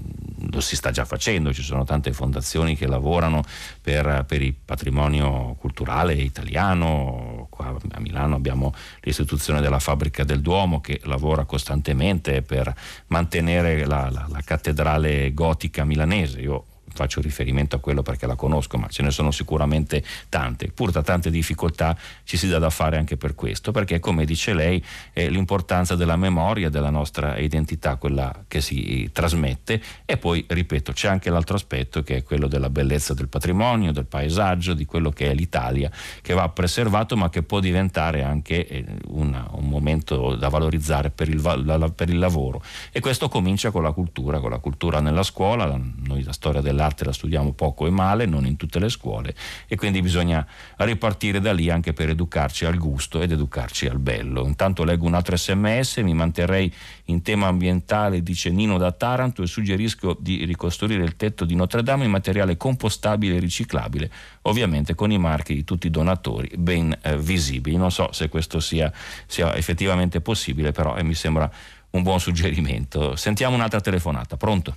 lo si sta già facendo, ci sono tante fondazioni che lavorano per, per il patrimonio culturale italiano, a Milano abbiamo l'istituzione della fabbrica del Duomo che lavora costantemente per mantenere la, la, la cattedrale gotica milanese. Io faccio riferimento a quello perché la conosco, ma ce ne sono sicuramente tante. Pur da tante difficoltà ci si dà da fare anche per questo, perché come dice lei è l'importanza della memoria, della nostra identità, quella che si trasmette e poi, ripeto, c'è anche l'altro aspetto che è quello della bellezza del patrimonio, del paesaggio, di quello che è l'Italia, che va preservato ma che può diventare anche eh, una, un momento da valorizzare per il, per il lavoro. E questo comincia con la cultura, con la cultura nella scuola, noi la storia dell'arte l'arte la studiamo poco e male, non in tutte le scuole e quindi bisogna ripartire da lì anche per educarci al gusto ed educarci al bello. Intanto leggo un altro sms, mi manterrei in tema ambientale, dice Nino da Taranto e suggerisco di ricostruire il tetto di Notre Dame in materiale compostabile e riciclabile, ovviamente con i marchi di tutti i donatori ben eh, visibili. Non so se questo sia, sia effettivamente possibile, però eh, mi sembra un buon suggerimento. Sentiamo un'altra telefonata, pronto?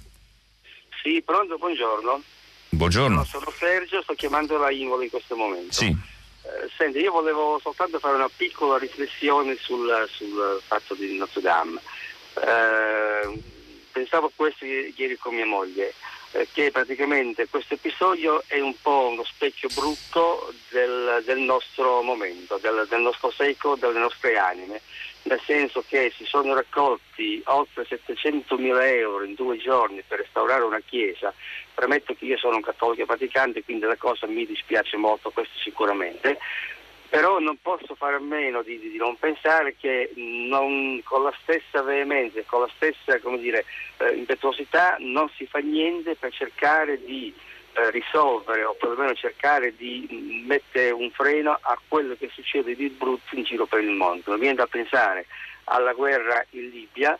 Sì, pronto, buongiorno. Buongiorno. sono Sergio, sto chiamando la Imola in questo momento. Sì. Eh, senti, io volevo soltanto fare una piccola riflessione sul, sul fatto di Notre Dame. Eh, pensavo questo ieri con mia moglie, eh, che praticamente questo episodio è un po' uno specchio brutto del, del nostro momento, del, del nostro secolo, delle nostre anime nel senso che si sono raccolti oltre 700 mila euro in due giorni per restaurare una chiesa. Premetto che io sono un cattolico praticante, quindi la cosa mi dispiace molto, questo sicuramente, però non posso fare a meno di, di, non pensare che non, con la stessa veemenza, con la stessa dire, eh, impetuosità non si fa niente per cercare di eh, risolvere o perlomeno cercare di mettere un freno a quello che succede di brutto in giro per il mondo. Mi viene da pensare alla guerra in Libia,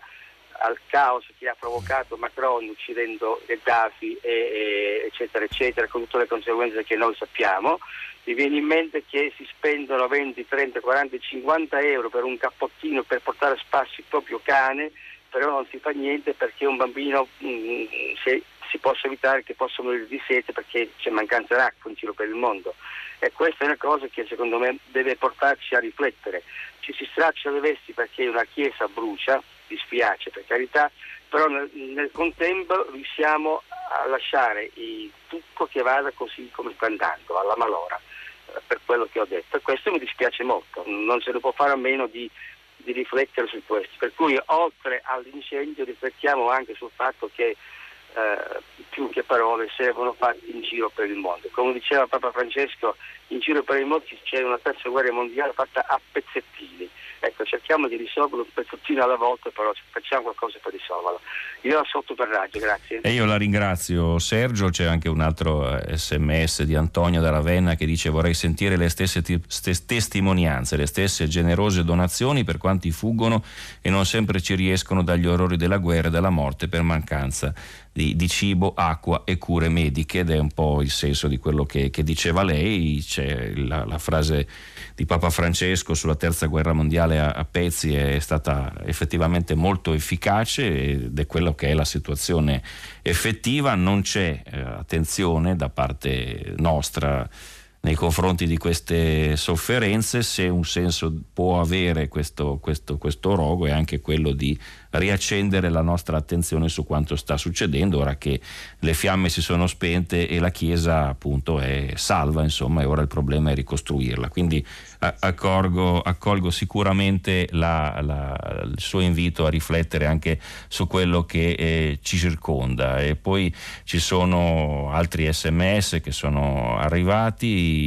al caos che ha provocato Macron uccidendo Gheddafi e, e, eccetera eccetera con tutte le conseguenze che noi sappiamo mi viene in mente che si spendono 20, 30, 40, 50 euro per un cappottino per portare a spasso il proprio cane però non si fa niente perché un bambino mh, mm, si, si possa evitare che possano morire di sete perché c'è mancanza d'acqua in giro per il mondo. E questa è una cosa che secondo me deve portarci a riflettere. Ci si straccia le vesti perché una chiesa brucia, dispiace per carità, però nel, nel contempo riusciamo a lasciare il tutto che vada così come sta andando, alla malora, eh, per quello che ho detto. E questo mi dispiace molto, non se ne può fare a meno di, di riflettere su questo. Per cui oltre all'incendio riflettiamo anche sul fatto che eh, più che parole servono fatti in giro per il mondo. Come diceva Papa Francesco, in giro per il mondo c'è una terza guerra mondiale fatta a pezzettini Ecco, cerchiamo di risolverlo un pezzettino alla volta, però facciamo qualcosa per risolverlo. Io sotto per raggio, grazie. E io la ringrazio Sergio, c'è anche un altro sms eh, di Antonio da Ravenna che dice vorrei sentire le stesse t- st- testimonianze, le stesse generose donazioni per quanti fuggono e non sempre ci riescono dagli orrori della guerra e della morte per mancanza di, di, cibo, acqua e cure mediche ed è un po' il senso di quello che, che diceva lei, c'è la, la frase di Papa Francesco sulla terza guerra mondiale a, a, pezzi è stata effettivamente molto efficace ed è quello che è la situazione effettiva, non c'è eh, attenzione da parte nostra nei confronti di queste sofferenze, se un senso può avere questo, questo, questo rogo è anche quello di riaccendere la nostra attenzione su quanto sta succedendo ora che le fiamme si sono spente e la Chiesa appunto è salva, insomma, e ora il problema è ricostruirla. Quindi accorgo, accolgo sicuramente la, la, il suo invito a riflettere anche su quello che eh, ci circonda. E poi ci sono altri sms che sono arrivati.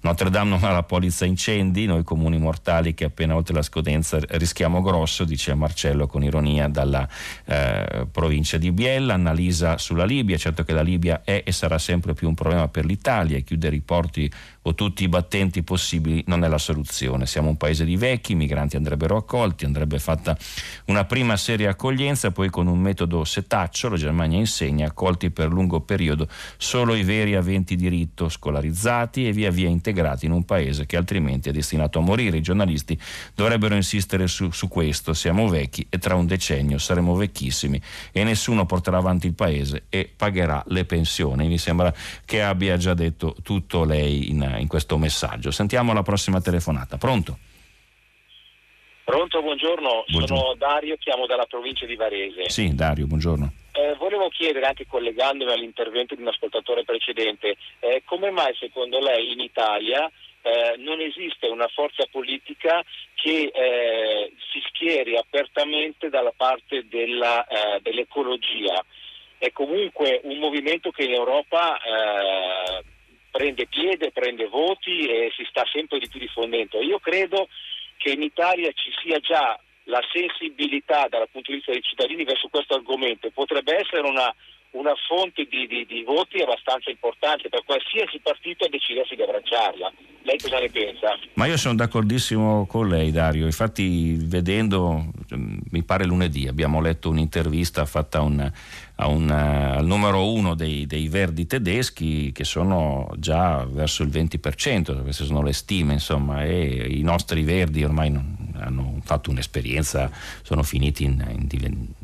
Notre Dame non ha la polizza incendi. Noi comuni mortali che appena oltre la scadenza rischiamo grosso dice Marcello con ironia dalla eh, provincia di Biella. Annalisa sulla Libia. Certo che la Libia è e sarà sempre più un problema per l'Italia. E chiudere i porti o tutti i battenti possibili non è la soluzione. Siamo un paese di vecchi, i migranti andrebbero accolti, andrebbe fatta una prima seria accoglienza, poi con un metodo setaccio, la Germania insegna, accolti per lungo periodo solo i veri aventi diritto, scolarizzati e via via integrati in un paese che altrimenti è destinato a morire. I giornalisti dovrebbero insistere su, su questo, siamo vecchi e tra un decennio saremo vecchissimi e nessuno porterà avanti il paese e pagherà le pensioni. Mi sembra che abbia già detto tutto lei in in questo messaggio. Sentiamo la prossima telefonata. Pronto? Pronto, buongiorno. buongiorno. Sono Dario, chiamo dalla provincia di Varese. Sì, Dario, buongiorno. Eh, volevo chiedere, anche collegandomi all'intervento di un ascoltatore precedente, eh, come mai secondo lei in Italia eh, non esiste una forza politica che eh, si schieri apertamente dalla parte della, eh, dell'ecologia? È comunque un movimento che in Europa eh, prende piede, prende voti e si sta sempre di più diffondendo. Io credo che in Italia ci sia già la sensibilità dal punto di vista dei cittadini verso questo argomento, potrebbe essere una, una fonte di, di, di, voti abbastanza importante per qualsiasi partito decidesse di abbracciarla. Lei cosa ne pensa? Ma io sono d'accordissimo con lei Dario, infatti vedendo, mi pare lunedì, abbiamo letto un'intervista fatta un un, uh, al numero uno dei, dei, verdi tedeschi che sono già verso il 20%, queste sono le stime insomma, e i nostri verdi ormai non, hanno fatto un'esperienza, sono finiti in, in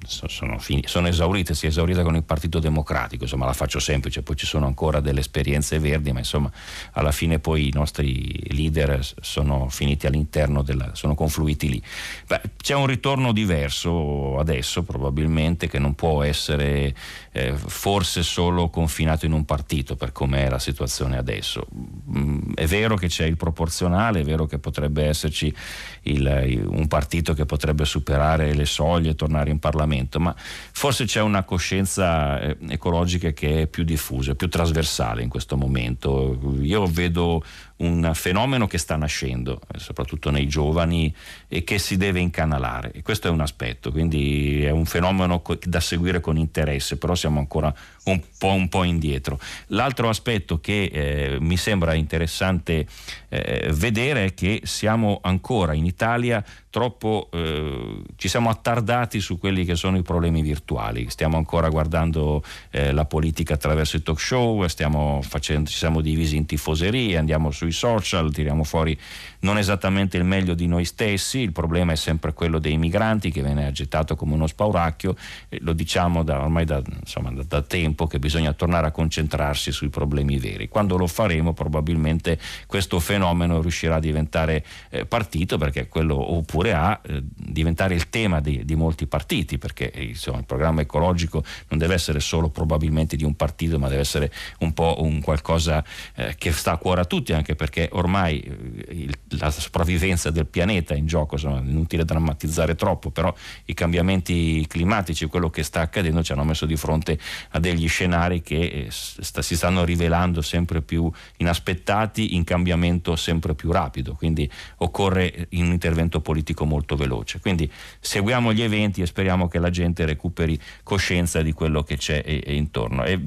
sono, fini, sono, esaurite, si è esaurita con il Partito Democratico, insomma la faccio semplice, poi ci sono ancora delle esperienze verdi, ma insomma alla fine poi i nostri leader sono finiti all'interno della, sono confluiti lì. Beh, c'è un ritorno diverso adesso probabilmente che non può essere eh, forse solo confinato in un partito per com'è la situazione adesso. Mm, è vero che c'è il proporzionale, è vero che potrebbe esserci il, un partito che potrebbe superare le soglie tornare in Parlamento, ma forse c'è una coscienza eh, ecologica che è più diffusa, più trasversale in questo momento. Io vedo un fenomeno che sta nascendo, eh, soprattutto nei giovani, e che si deve incanalare. E questo è un aspetto, quindi è un fenomeno da seguire con interesse, però siamo ancora un po', un po indietro. L'altro aspetto che eh, mi sembra interessante eh, vedere è che siamo ancora in Italia troppo, eh, ci siamo attardati su quelli che sono i problemi virtuali. Stiamo ancora guardando eh, la politica attraverso i talk show, facendo, ci siamo divisi in tifoserie, andiamo sui social, tiriamo fuori non esattamente il meglio di noi stessi, il problema è sempre quello dei migranti che viene agitato come uno spauracchio, eh, lo diciamo da, ormai da, insomma, da, da, tempo che bisogna tornare a concentrarsi sui problemi veri. Quando lo faremo probabilmente questo fenomeno riuscirà a diventare eh, partito perché quello, oppure a eh, diventare il tema di, di molti partiti perché eh, insomma, il programma ecologico non deve essere solo probabilmente di un partito ma deve essere un po' un qualcosa eh, che sta a cuore a tutti anche perché ormai eh, il, la sopravvivenza del pianeta è in gioco, insomma, è inutile drammatizzare troppo, però i cambiamenti climatici, quello che sta accadendo ci hanno messo di fronte a degli scenari che eh, sta, si stanno rivelando sempre più inaspettati in cambiamento sempre più rapido, quindi occorre un intervento politico molto veloce. Quindi seguiamo gli eventi e speriamo che la gente recuperi coscienza di quello che c'è e, e intorno. E,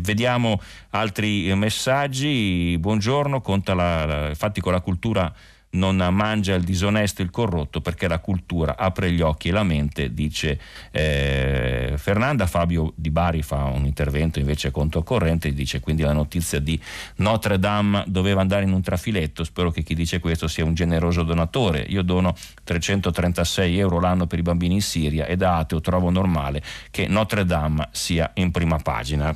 vediamo altri messaggi. Buongiorno, conta la, la, infatti con la cultura non mangia il disonesto e il corrotto perché la cultura apre gli occhi e la mente, dice eh, Fernanda. Fabio Di Bari fa un intervento invece conto corrente, dice quindi la notizia di Notre Dame doveva andare in un trafiletto, spero che chi dice questo sia un generoso donatore. Io dono 336 euro l'anno per i bambini in Siria e da ateo trovo normale che Notre Dame sia in prima pagina.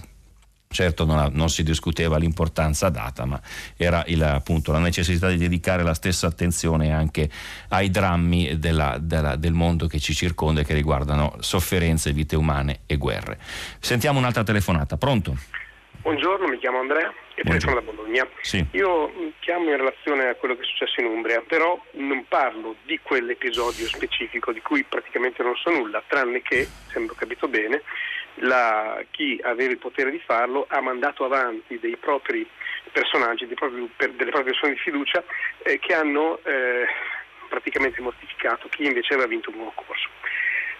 Certo non, ha, non, si discuteva l'importanza data, ma era il, appunto la necessità di dedicare la stessa attenzione anche ai drammi della, della, del mondo che ci circonda e che riguardano sofferenze, vite umane e guerre. Sentiamo un'altra telefonata. Pronto? Buongiorno, mi chiamo Andrea e telefono da Bologna. Sì. Io chiamo in relazione a quello che è successo in Umbria, però non parlo di quell'episodio specifico di cui praticamente non so nulla, tranne che, se ho capito bene, la, chi aveva il potere di farlo ha mandato avanti dei propri personaggi, dei propri, delle proprie persone di fiducia eh, che hanno eh, praticamente mortificato chi invece aveva vinto un concorso.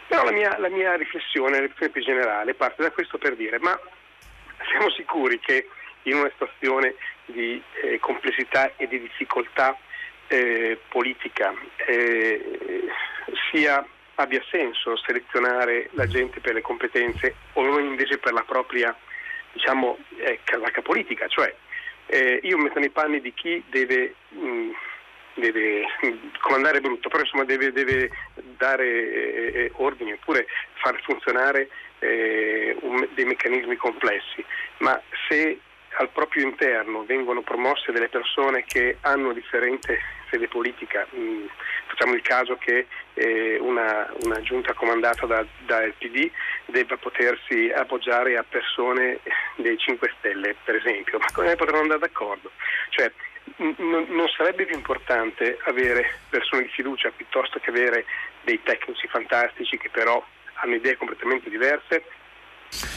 Però la mia, la mia riflessione, riflessione più generale parte da questo per dire, ma siamo sicuri che in una situazione di eh, complessità e di difficoltà eh, politica eh, sia abbia senso selezionare la gente per le competenze o non invece per la propria diciamo, eh, casacca politica. Cioè, eh, io metto nei panni di chi deve, mh, mm, deve comandare brutto, però insomma deve, deve dare eh, eh, ordini oppure far funzionare eh, un, dei meccanismi complessi. Ma se al proprio interno vengono promosse delle persone che hanno differente fede politica, mm, facciamo il caso che eh, una, una, giunta comandata dal da PD debba potersi appoggiare a persone dei 5 Stelle, per esempio, ma come potranno andare d'accordo? Cioè, non sarebbe più importante avere persone di fiducia piuttosto che avere dei tecnici fantastici che però hanno idee completamente diverse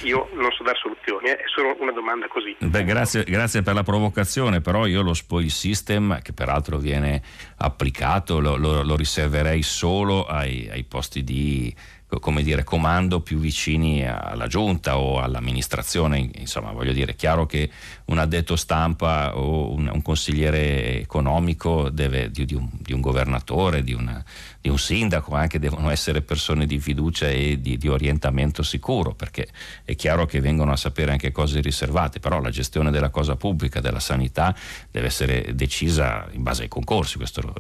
io non so dare soluzioni, eh, è solo una domanda così. Beh, grazie, grazie, per la provocazione, però io lo spoil system, che peraltro viene applicato, lo, lo, lo riserverei solo ai, ai posti di come dire, comando più vicini alla giunta o all'amministrazione. Insomma, voglio dire, è chiaro che un addetto stampa o un, un consigliere economico deve, di, di, un, di, un, governatore, di, una, di, un sindaco, anche devono essere persone di fiducia e di, orientamento sicuro, perché è chiaro che vengono a sapere anche cose riservate, però la gestione della cosa pubblica, della sanità, deve essere decisa in base ai concorsi, questo lo,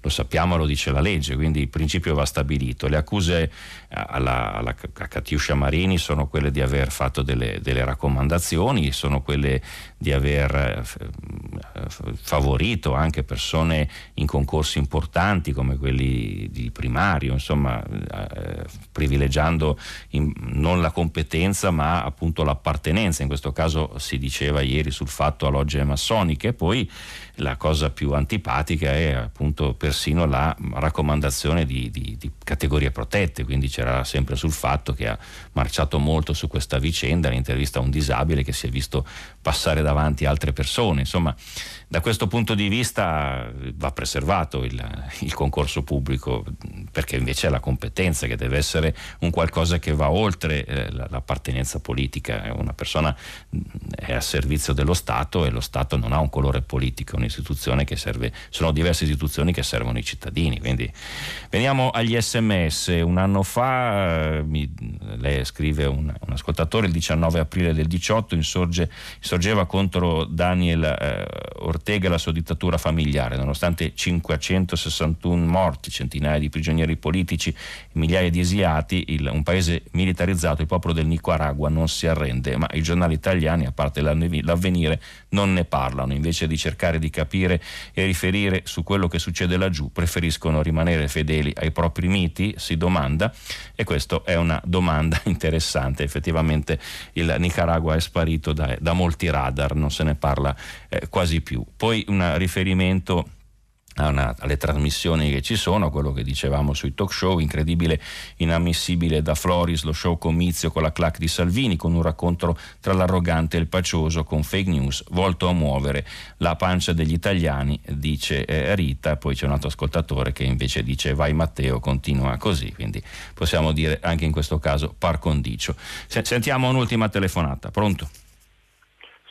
lo sappiamo, lo dice la legge, quindi il principio va stabilito. Le accuse alla, alla Catiuscia Marini sono quelle di aver fatto delle, delle raccomandazioni, sono quelle di aver eh, favorito anche persone in concorsi importanti come quelli di primario, insomma eh, privilegiando in, non la competenza ma appunto l'appartenenza, in questo caso si diceva ieri sul fatto a logge massoniche poi la cosa più antipatica è appunto persino la raccomandazione di, di, di, categorie protette, quindi c'era sempre sul fatto che ha marciato molto su questa vicenda, l'intervista a un disabile che si è visto passare davanti altre persone, insomma da questo punto di vista va preservato il, il, concorso pubblico perché invece è la competenza che deve essere un qualcosa che va oltre eh, l'appartenenza politica. Una persona è a servizio dello Stato e lo Stato non ha un colore politico, è un'istituzione che serve, sono diverse istituzioni che servono i cittadini. Quindi veniamo agli sms. Un anno fa, eh, mi, lei scrive un, un, ascoltatore, il 19 aprile del 18 insorge, insorgeva contro Daniel eh, Ortega la sua dittatura familiare, nonostante 561 morti, centinaia di prigionieri politici, migliaia di esiliati, il, un paese militarizzato, il popolo del Nicaragua non si arrende, ma i giornali italiani, a parte l'avvenire, non ne parlano, invece di cercare di capire e riferire su quello che succede laggiù, preferiscono rimanere fedeli ai propri miti, si domanda, e questa è una domanda interessante, effettivamente il Nicaragua è sparito da, da molti radar, non se ne parla eh, quasi più. Poi un riferimento una, alle trasmissioni che ci sono, quello che dicevamo sui talk show, incredibile, inammissibile da Floris, lo show comizio con la clac di Salvini, con un racconto tra l'arrogante e il pacioso, con fake news, volto a muovere la pancia degli italiani, dice eh, Rita, poi c'è un altro ascoltatore che invece dice vai Matteo, continua così, quindi possiamo dire anche in questo caso par condicio. Sentiamo un'ultima telefonata, pronto?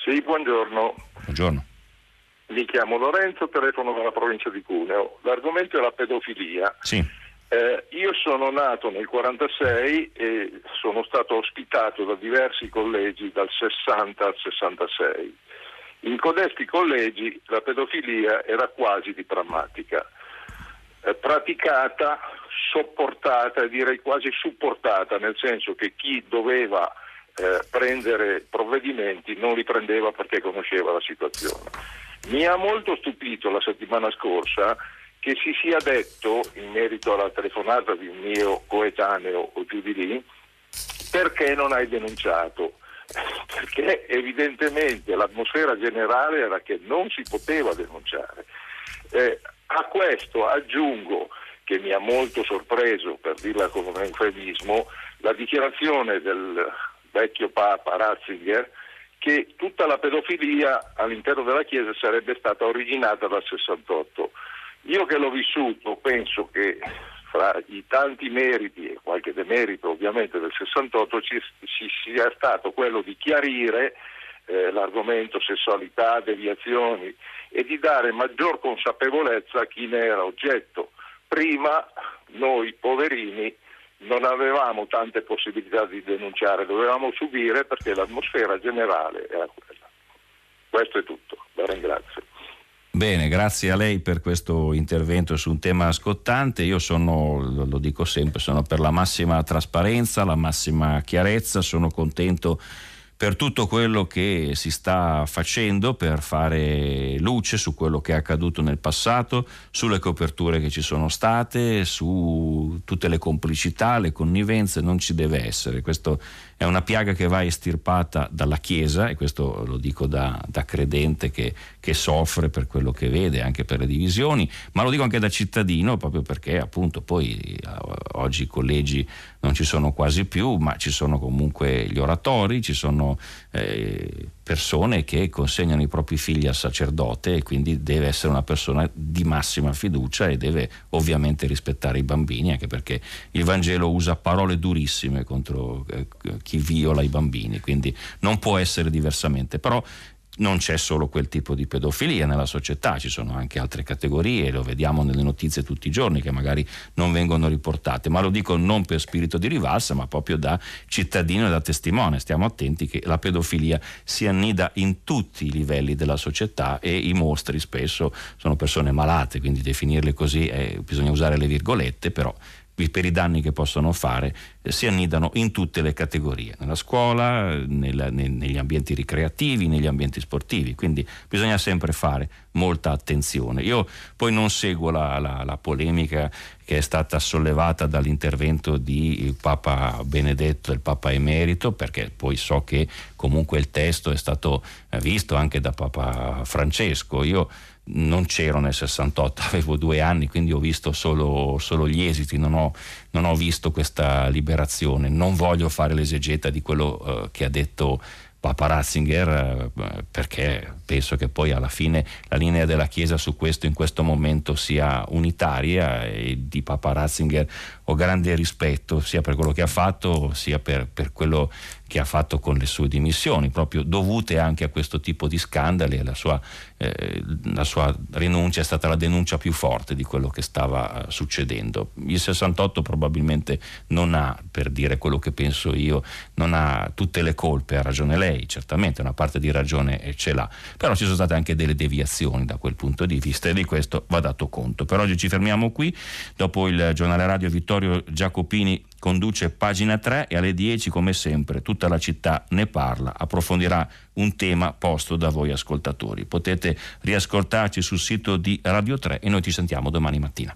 Sì, buongiorno. Buongiorno. Mi chiamo Lorenzo, telefono dalla provincia di Cuneo. L'argomento è la pedofilia. Sì. Eh, io sono nato nel 1946 e sono stato ospitato da diversi collegi dal 60 al 66. In codesti collegi la pedofilia era quasi di prammatica, eh, praticata, sopportata e direi quasi supportata, nel senso che chi doveva eh, prendere provvedimenti non li prendeva perché conosceva la situazione. Mi ha molto stupito la settimana scorsa che si sia detto, in merito alla telefonata di un mio coetaneo o più di lì, perché non hai denunciato? Perché evidentemente l'atmosfera generale era che non si poteva denunciare. Eh, a questo aggiungo che mi ha molto sorpreso, per dirla con un eufemismo, la dichiarazione del vecchio Papa Ratzinger che tutta la pedofilia all'interno della Chiesa sarebbe stata originata dal 68. Io che l'ho vissuto penso che fra i tanti meriti e qualche demerito ovviamente del 68 ci, ci sia stato quello di chiarire eh, l'argomento sessualità, deviazioni e di dare maggior consapevolezza a chi ne era oggetto. Prima noi poverini non avevamo tante possibilità di denunciare, dovevamo subire perché l'atmosfera generale era quella. Questo è tutto, la ringrazio. Bene, grazie a lei per questo intervento su un tema scottante. Io sono, lo dico sempre, sono per la massima trasparenza, la massima chiarezza, sono contento per tutto quello che si sta facendo per fare luce su quello che è accaduto nel passato, sulle coperture che ci sono state, su tutte le complicità, le connivenze, non ci deve essere. Questo è una piaga che va estirpata dalla Chiesa, e questo lo dico da, da credente che, che, soffre per quello che vede, anche per le divisioni, ma lo dico anche da cittadino, proprio perché appunto poi eh, oggi i collegi non ci sono quasi più, ma ci sono comunque gli oratori, ci sono eh, persone che consegnano i propri figli al sacerdote e quindi deve essere una persona di massima fiducia e deve ovviamente rispettare i bambini, anche perché il Vangelo usa parole durissime contro eh, chi viola i bambini, quindi non può essere diversamente. Però non c'è solo quel tipo di pedofilia nella società, ci sono anche altre categorie, lo vediamo nelle notizie tutti i giorni che magari non vengono riportate, ma lo dico non per spirito di rivalsa, ma proprio da cittadino e da testimone. Stiamo attenti che la pedofilia si annida in tutti i livelli della società e i mostri spesso sono persone malate, quindi definirle così è, bisogna usare le virgolette, però per i danni che possono fare, eh, si annidano in tutte le categorie, nella scuola, nel, ne, negli ambienti ricreativi, negli ambienti sportivi, quindi bisogna sempre fare molta attenzione. Io poi non seguo la, la, la polemica che è stata sollevata dall'intervento di Papa Benedetto e Papa Emerito, perché poi so che comunque il testo è stato eh, visto anche da Papa Francesco. Io non c'ero nel 68, avevo due anni, quindi ho visto solo, solo gli esiti, non ho, non ho, visto questa liberazione. Non voglio fare l'esegeta di quello uh, che ha detto Papa Ratzinger eh, perché penso che poi alla fine la linea della Chiesa su questo in questo momento sia unitaria e di Papa Ratzinger ho grande rispetto sia per quello che ha fatto sia per, per quello che ha fatto con le sue dimissioni, proprio dovute anche a questo tipo di scandali la sua, eh, la sua rinuncia è stata la denuncia più forte di quello che stava eh, succedendo. Il 68 probabilmente non ha, per dire quello che penso io, non ha tutte le colpe, ha ragione lei, certamente una parte di ragione ce l'ha, però ci sono state anche delle deviazioni da quel punto di vista e di questo va dato conto. Per oggi ci fermiamo qui, dopo il giornale radio Vittorio Giacopini conduce pagina 3 e alle 10 come sempre tutta la città ne parla, approfondirà un tema posto da voi ascoltatori. Potete riascoltarci sul sito di Radio 3 e noi ci sentiamo domani mattina.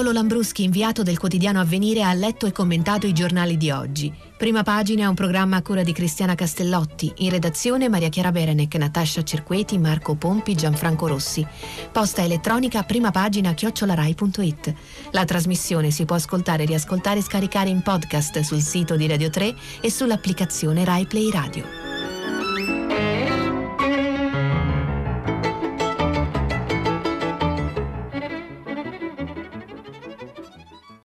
Paolo Lambruschi, inviato del quotidiano Avvenire, ha letto e commentato i giornali di oggi. Prima pagina un programma a cura di Cristiana Castellotti. In redazione Maria Chiara Berenec, Natascia Cerqueti, Marco Pompi, Gianfranco Rossi. Posta elettronica prima pagina chiocciolarai.it. La trasmissione si può ascoltare, riascoltare e scaricare in podcast sul sito di Radio 3 e sull'applicazione Rai Play Radio.